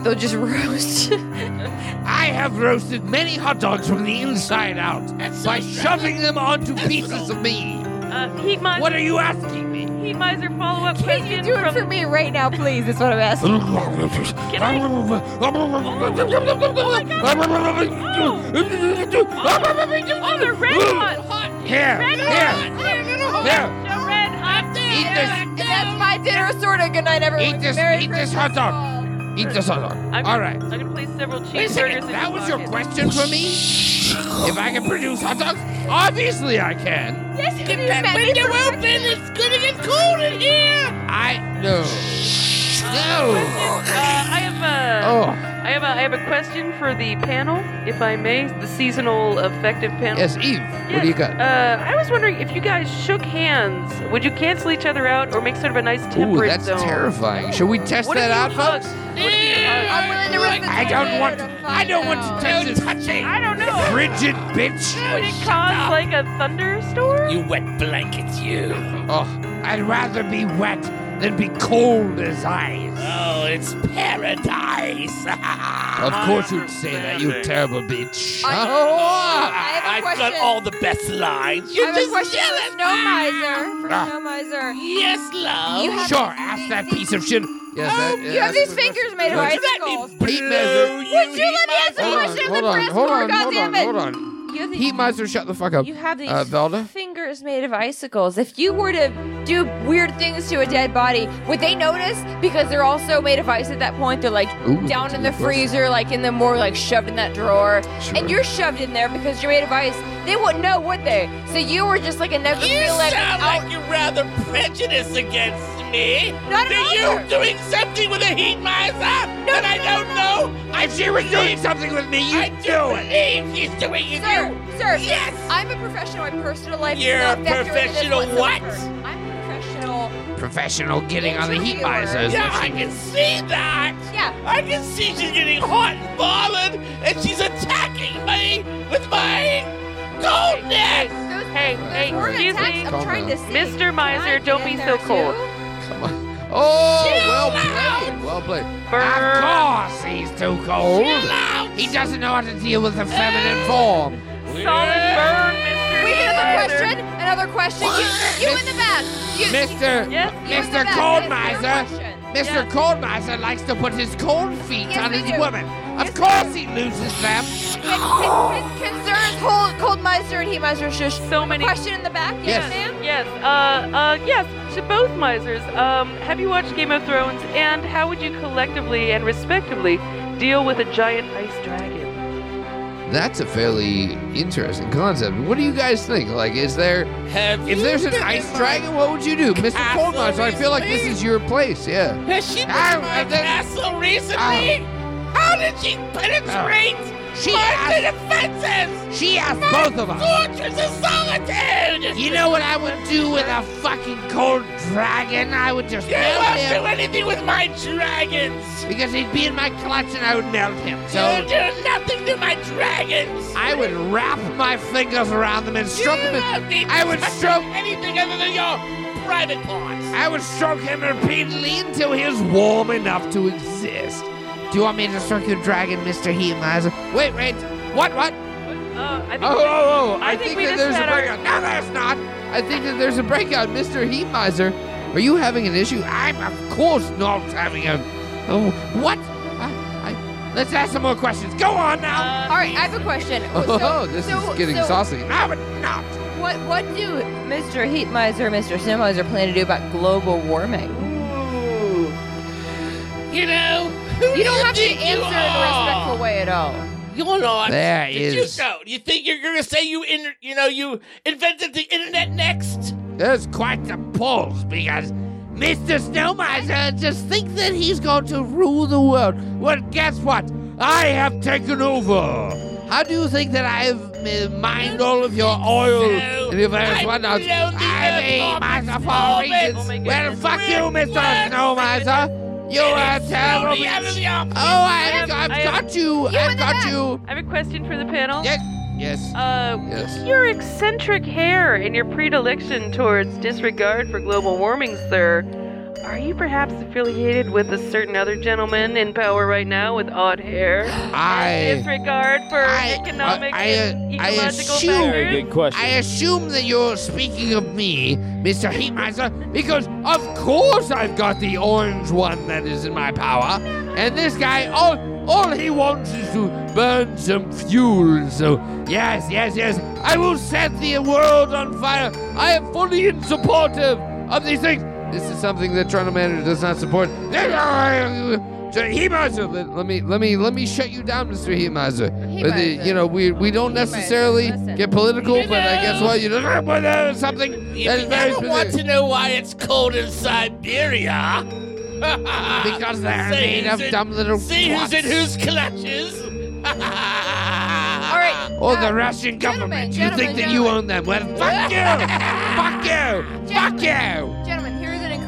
they'll just roast. I have roasted many hot dogs from the inside out by shoving them onto pieces of me. Uh, Heat Miser. What are you asking me? Heat Miser follow up Can question you do it from. for me right now, please? That's what I'm asking. Oh, the red hot. Here, Red here, hot. here. The red hot. Eat this. And that's my dinner, sort of. Good night, everyone. Eat this- Merry eat this Christmas. hot dog. Eat this hot dog. I'm, All right. I'm gonna place several Wait a cheeseburgers second. in That was your pocket. question for me? If I can produce hot dogs? Obviously I can. Yes, can you That imagine window for- open, it's gonna get cold in here. I no. No. Uh, I have a. Oh. I have a. I have a question for the panel, if I may, the seasonal affective panel. Yes, Eve. What do you got? Uh, I was wondering if you guys shook hands, would you cancel each other out or make sort of a nice Ooh, that's zone? terrifying. Should we test What that out, hug? folks? I'm willing to risk the I don't want. to I don't want to touch this touching. I don't know. frigid bitch. Would it cause like a thunderstorm? You wet blankets, you. Oh, I'd rather be wet than be cold as ice. Oh, it's paradise. Of course you'd say that, you terrible bitch. I- Oh, I have a I've got question. all the best lines. I You have a just question yell for at Snow me. Miser. For Ah. Snow Yes, love. You have- sure, ask that piece of shit. Yes, that, You have these fingers made of Would you icicles. Heat Miser. Would you let me ask a Hold on, question? hold The on, press hold corps, on, hold on, hold on. You have these, Heat miser, shut the fuck up. you have these Uh, Velda? fingers made of icicles. If you were to do weird things to a dead body, would they notice? Because they're also made of ice at that point. They're like Ooh, down in the freezer, like in the more like shoved in that drawer. Sure. And you're shoved in there because you're made of ice. They wouldn't know, would they? So you were just like a never You feel like sound out. like you're rather prejudiced against me. Not Are at you all. doing something with a heat miser no, that I don't know? I If she was doing something with me, I you'd do do it. believe she's doing it. Sir, You- sir, Yes. I'm a professional. My personal life You're a not factor into this professional what? I'm a professional. Professional getting on the heat Interviewer. misers. Yeah, I can see that. Yeah. I can see she's getting hot and bothered, and she's attacking me with my coldness. Hey, hey, excuse me. I'm Calm trying down. to see. Mr. Miser, don't be uh, so cold. Come on. Oh, Chill well out. played. Well played. Burn. Of course he's too cold. He doesn't know how to deal with the feminine uh, form. Solid burn, Mr. Wait, another Miser. question. Another question. You, you in the back. You, Mr. Yes. you in the Mr. back. Cold That is your Miser. Mr. Yeah. Cold Miser likes to put his cold feet Yes, on we his do. woman. Of course he loses them. Con- con- Concerns, hold, cold Meister and heat Meister shush. So many. Question in the back, Yes. yes, ma'am? Yes. Uh, uh, yes. To both misers. Um, have you watched Game of Thrones? And how would you collectively and respectively deal with a giant ice dragon? That's a fairly interesting concept. What do you guys think? Like, is there Have if there's an ice dragon, what would you do, Mr. castle Coldmiser? I feel like this is your place. Yeah. Has she been Ow, in my uh, that- castle recently? How did she penetrate oh. She my defenses? She asked both of us. Fortress of Solitude! You know what I would do with a fucking cold dragon? I would just You melt won't him do anything with my dragons! because he'd be in my clutch and I would melt him. You'll So do nothing to my dragons! I would wrap my fingers around them and stroke you him. I would stroke. anything other than your private parts! I would stroke him repeatedly until he was warm enough to exist. Do you want me to stroke your dragon, Mr. Heatmiser? Wait, wait. What? What? Uh, I think. Oh, oh, oh! I, I think think, we that there's a had our- breakout. No, there's not. I think that there's a breakout, Mr. Heatmiser. Are you having an issue? I'm, of course, not having a. Oh, what? I, I, let's ask some more questions. Go on now. All right, I have a question. oh, So- this so- is getting so saucy. No, but not. What what do Mr. Heat Miser Mr. Snow Miser plan to do about global warming? Ooh. You know, who You do don't have to think you answer in a respectful way at all. You're not. There Did is- you go? You think you're gonna say you in, you know, you invented the internet next? There's quite a pause because Mr. Snowmiser just thinks that he's going to rule the world. Well, guess what? I have taken over. How do you think that I have uh, mined all of your oil So, and your various I've whatnots? blown the I'm earth off its for orbit. reasons. My well, fuck you, We're Mr. Snowmiser. You are It's terrible. slowly out of the office. Oh, I've, have- I've I have- got you. You I've got you. I have a question for the panel. Yes. Yes. Uh, Yes. your eccentric hair and your predilection towards disregard for global warming, sir, are you perhaps affiliated with a certain other gentleman in power right now with odd hair? I. disregard for I- economic I- and I ecological assume- Very good question. I assume that you're speaking of me, Mr. Heatmiser, because of course I've got the orange one that is in my power. And this guy, all, all he wants is to burn some fuel. So, yes, yes, yes, I will set the world on fire. I am fully in support of, of these things. This is something that Trundle Manor does not support. So, Heatmiser, let, let me let me let me shut you down, Mr. Heatmiser. But the, you know, we we don't necessarily listen. get political, You but I guess know- what you know, but uh, something If that is you very ever want to know why it's cold in Siberia, Because they're See made of in- dumb little See who's in whose clutches? All right. Or uh, the Russian government. You think gentlemen, that you own them? Well, fuck you! fuck you! Fuck you! Gentlemen, here's an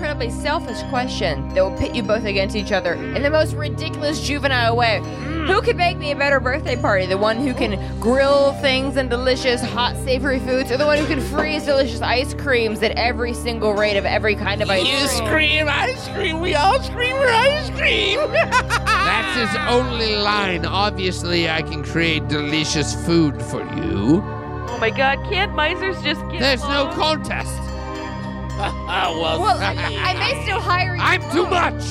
incredibly selfish question that will pit you both against each other in the most ridiculous juvenile way. Hmm. Who can make me a better birthday party? The one who can grill things and delicious hot savory foods, or the one who can freeze delicious ice creams at every single rate of every kind of ice cream. You cream? scream ice cream, we all scream for ice cream. That's his only line. Obviously, I can create delicious food for you. Oh my god, can't misers just get There's no contest. Well, Well, I, I may still hire you. I'm too much.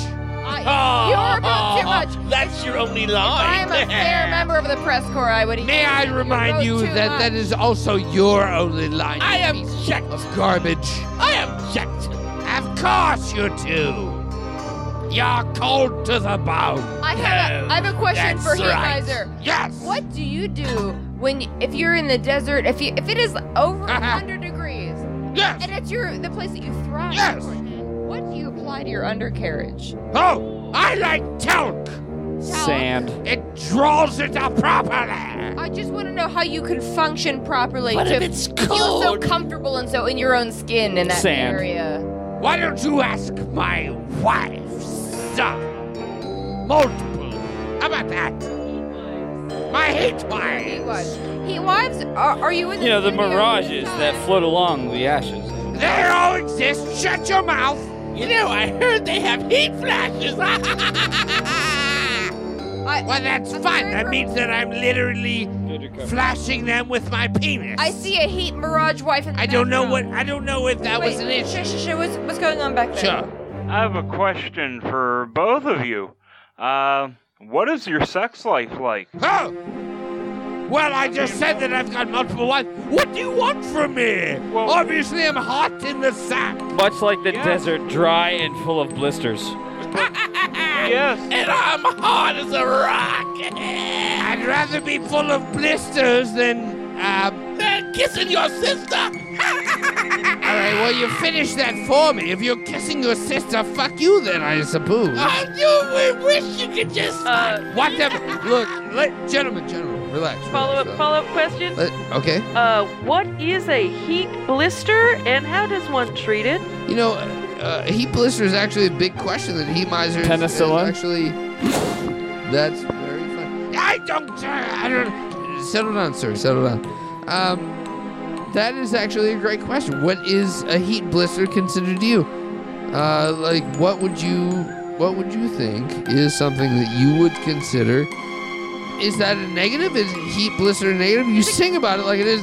I, oh, you're about too oh, oh. much. That's your only line. I'm a fair member of the press corps. I would. May I remind you that that is also your only line. I you checked. of garbage. I am checked. Of course you do. You're cold to the bone. I have a, I have a question for That's right. Yes. What do you do when you, if you're in the desert? If you if it is over. 100 degrees Yes. and it's your the place that you thrive. Yes. What do you apply to your undercarriage? Oh, I like talc. Sand. It draws it up properly. I just want to know how you can function properly What to if it's feel so cold? comfortable and so in your own skin in that Sand. area. Why don't you ask my wife, son? Multiple. How about that? My hate Heat wives. wives. Heat wives. Are, are you in the You know, the studio mirages that float along the ashes. They all exist. Shut your mouth. You know, I heard they have heat flashes. I, Well, that's I'm fine. That means that I'm literally flashing them with my penis. I see a heat mirage wife in the I don't know what. I don't know if that was an issue. Shush, shush, shush. What's, what's going on back there? Sure. I have a question for both of you. Uh, What is your sex life like? Oh! Well, I just said that I've got multiple wives. What do you want from me? Well- Obviously, I'm hot in the sack. Much like the Yeah. desert, dry and full of blisters. Yes. And I'm hot as a rock. I'd rather be full of blisters than, um, kissing your sister. All right, well, you finish that for me. If you're kissing your sister, fuck you then, I suppose. I do wish you could just... Uh, Whatever. Look, let, gentlemen, gentlemen, relax. follow up relax. follow up question. Let- okay. Uh, what is a heat blister and how does one treat it? You know, uh, heat blister is actually a big question that heat miser is- is Penicillin? actually. That's very fun. I don't. I don't. Settle down, sir. Settle down. Um, that is actually a great question. What is a heat blister considered to you? Uh, like, what would you, what would you think is something that you would consider? Is that a negative? Is heat blister a negative? You sing about it like it is,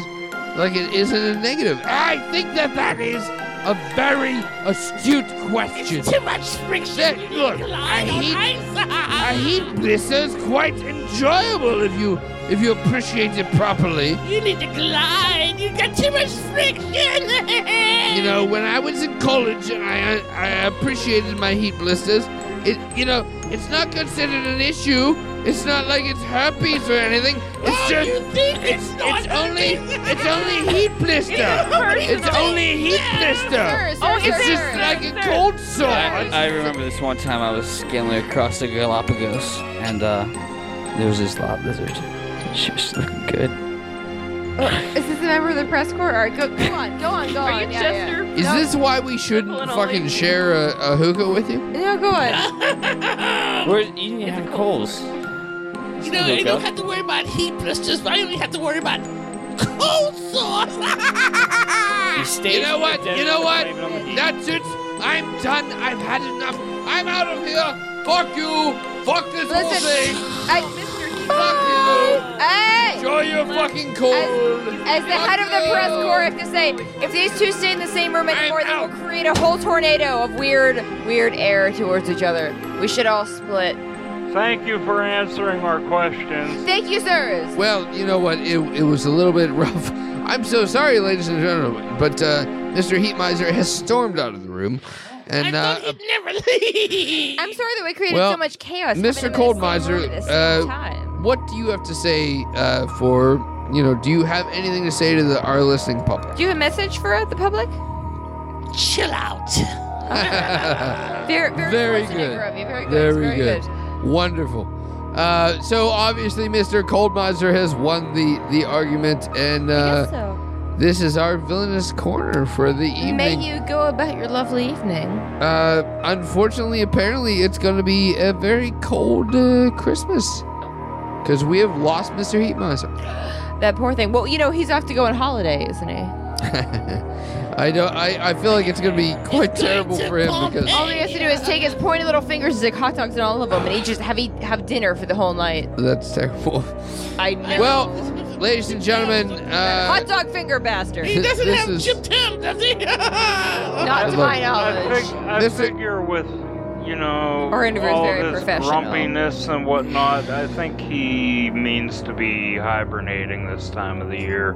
like it isn't a negative. I think that that is a very astute question. too much friction. look, a heat, a heat blister is quite enjoyable if you if you appreciate it properly. You need to glide. You got too much friction. you know, when I was in college and I I appreciated my heat blisters, it you know it's not considered an issue. It's not like it's herpes or anything. It's just it's, it's only it's only heat blister. it's only heat blister. Sir, sir, It's sir, just sir. like a cold sore. I, I remember this one time I was scaling across the Galapagos, and uh, there was this lob lizard. She was looking good. Oh, is this a member of the press corps? All right, go, go on, go on, go Are on. you yeah, Chester? Is No. this why we shouldn't Hold on, fucking wait. share a, a hookah with you? No, go on. Where you didn't even coals. You know, I don't have to worry about heat blisters. I only have to worry about cold sores. You, stayed you know from what? desert You know what? blame it on the heat. That's it. I'm done. I've had enough. I'm out of here. Fuck you. Fuck this whole Listen, thing. I, oh, Mr. Heat. Fuck you. Hey! Enjoy your fucking cold. As the head of the press corps, I have to say, if these two stay in the same room anymore, they will create a whole tornado of weird, weird air towards each other. We should all split. Thank you for answering our questions. Thank you, sirs. Well, you know what? It, it was a little bit rough. I'm so sorry, ladies and gentlemen, but uh, Mr. Heat Miser has stormed out of the room. And I uh, never leave. I'm sorry that we created Well, so much chaos. having Mr. them in the Cold Miser, room at the uh, time. What do you have to say uh, for, you know, do you have anything to say to the, our listening public? Do you have a message for the public? Chill out. Very, very, Very good. Of you. Very good. Very, very good. Wonderful. Uh, so obviously, Mr. Cold Miser has won the, the argument, and I uh, guess so. this is our villainous corner for the evening. May you go about your lovely evening. Uh, unfortunately, apparently, it's going to be a very cold uh, Christmas because we have lost Mr. Heat Miser. That poor thing. Well, you know, he's off to go on holiday, isn't he? I don't. I, I feel like it's going to be quite terrible for him because All he has to do is take his pointy little fingers, stick hot dogs in all of them, and he just have eat, have dinner for the whole night. that's terrible. I know. Well, ladies and gentlemen, uh, hot dog finger bastard. He doesn't this have is- Jim Tim, does he? Not to Look, my I, knowledge. fig- I This is- figure with, you know, Our interview all very this professional. grumpiness and whatnot, I think he means to be hibernating this time of the year,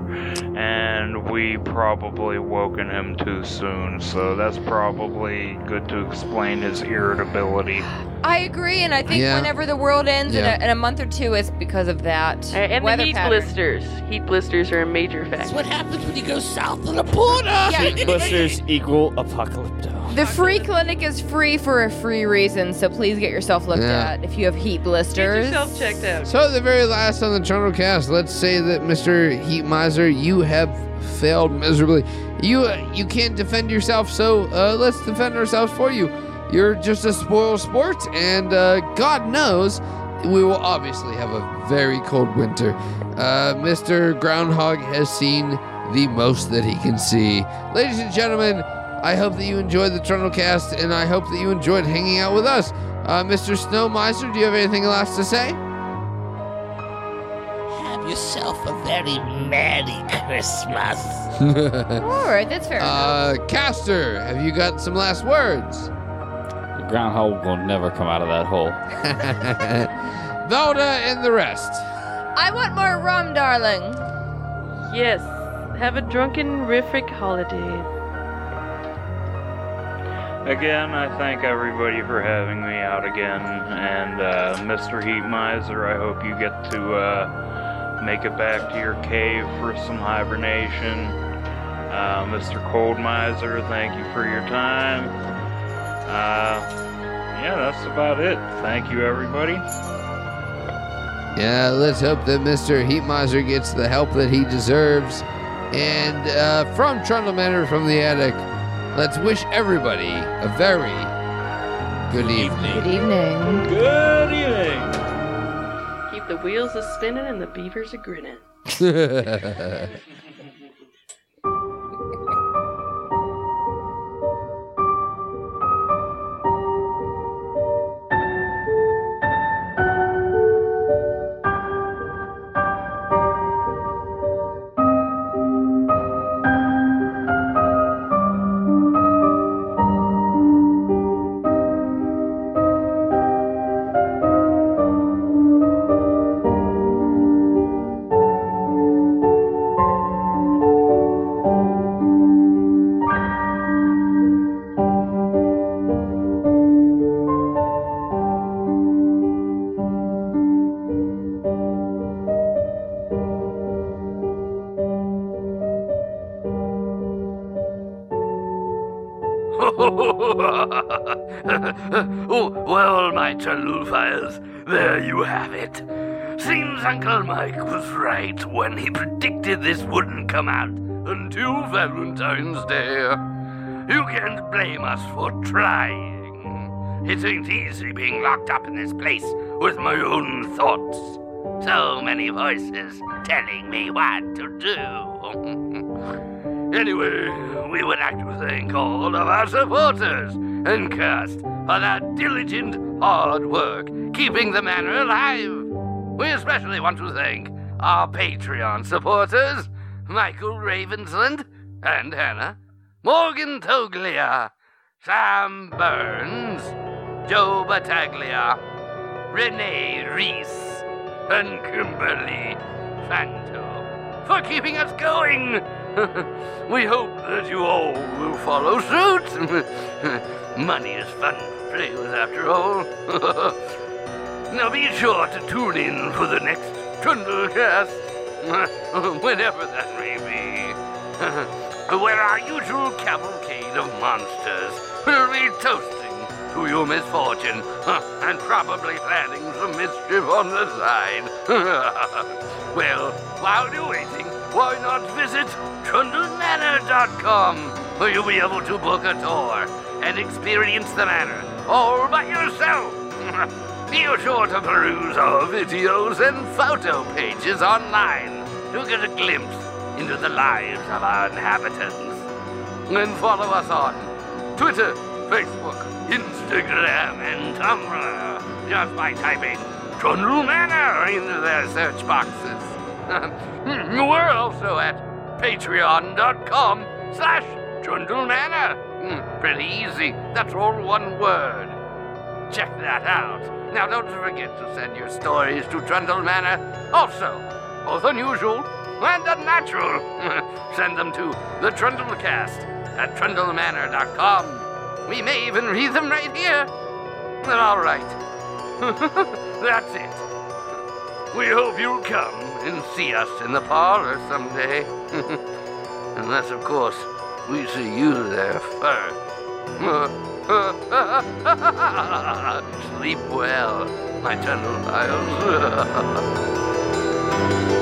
and we probably woken him too soon, so that's probably good to explain his irritability. I agree, and I think Yeah. whenever the world ends in, a, in a month or two, it's because of that. And, and the heat pattern. blisters. Heat blisters are a major factor. That's factor. what happens when you go south of the border. Yeah. Blisters equal apocalypto. The free clinic is free for a free reason, so please get yourself looked Yeah. at if you have heat blisters. Get blisters. yourself checked out. So, the very last on the Trundle cast, let's say that Mr. Heat Miser, you have failed miserably. You uh, you can't defend yourself, so uh, let's defend ourselves for you. You're just a spoiled sport, and uh, God knows we will obviously have a very cold winter. Uh, Mr. Groundhog has seen the most that he can see. Ladies and gentlemen, I hope that you enjoyed the Trundle cast, and I hope that you enjoyed hanging out with us. Uh, Mr. Snow Miser, do you have anything last to say? Have yourself a very Merry Christmas. All right, that's fair. enough. Uh, Caster, have you got some last words? The groundhog will never come out of that hole. Velda and the rest. I want more rum, darling. Yes. Have a drunken rific holiday. Again, I thank everybody for having me out again, and uh, Mr. Heat Miser, I hope you get to uh, make it back to your cave for some hibernation. Uh, Mr. Cold Miser, thank you for your time. Uh, yeah, that's about it. Thank you, everybody. Yeah, let's hope that Mr. Heat Miser gets the help that he deserves. And uh, from Trundle Manor from the attic, let's wish everybody a very good evening. Good evening. Good evening. Keep the wheels a spinning and the beavers a grinning. well, my Chalufires, there you have it. Seems Uncle Mike was right when he predicted this wouldn't come out until Valentine's Day. You can't blame us for trying. It ain't easy being locked up in this place with my own thoughts. So many voices telling me what to do. Anyway, we would like to thank all of our supporters and cast for their diligent hard work keeping the manor alive. We especially want to thank our Patreon supporters, Michael Ravensland and Hannah, Morgan Toglia, Sam Burns, Joe Battaglia, Renee Reese, and Kimberly Fanto for keeping us going. we hope that you all will follow suit. Money is fun after all. now be sure to tune in for the next Trundlecast, whenever that may be, where our usual cavalcade of monsters will be toasting to your misfortune and probably planning some mischief on the side. well, while you're waiting, why not visit trundlemanor.com where you'll be able to book a tour and experience the manor all by yourself. be sure to peruse our videos and photo pages online to get a glimpse into the lives of our inhabitants. And follow us on Twitter, Facebook, Instagram, and Tumblr just by typing Trundle Manor into their search boxes. We're also at patreon.com slash Trundle Manor. Hmm, Pretty easy. That's all one word. Check that out. Now don't forget to send your stories to Trundle Manor. Also, both unusual and unnatural. send them to the Trundlecast at trundlemanor.com. We may even read them right here. All right. That's it. We hope you'll come and see us in the parlor someday. Unless, of course, we see you there first. Sleep well, my gentle files.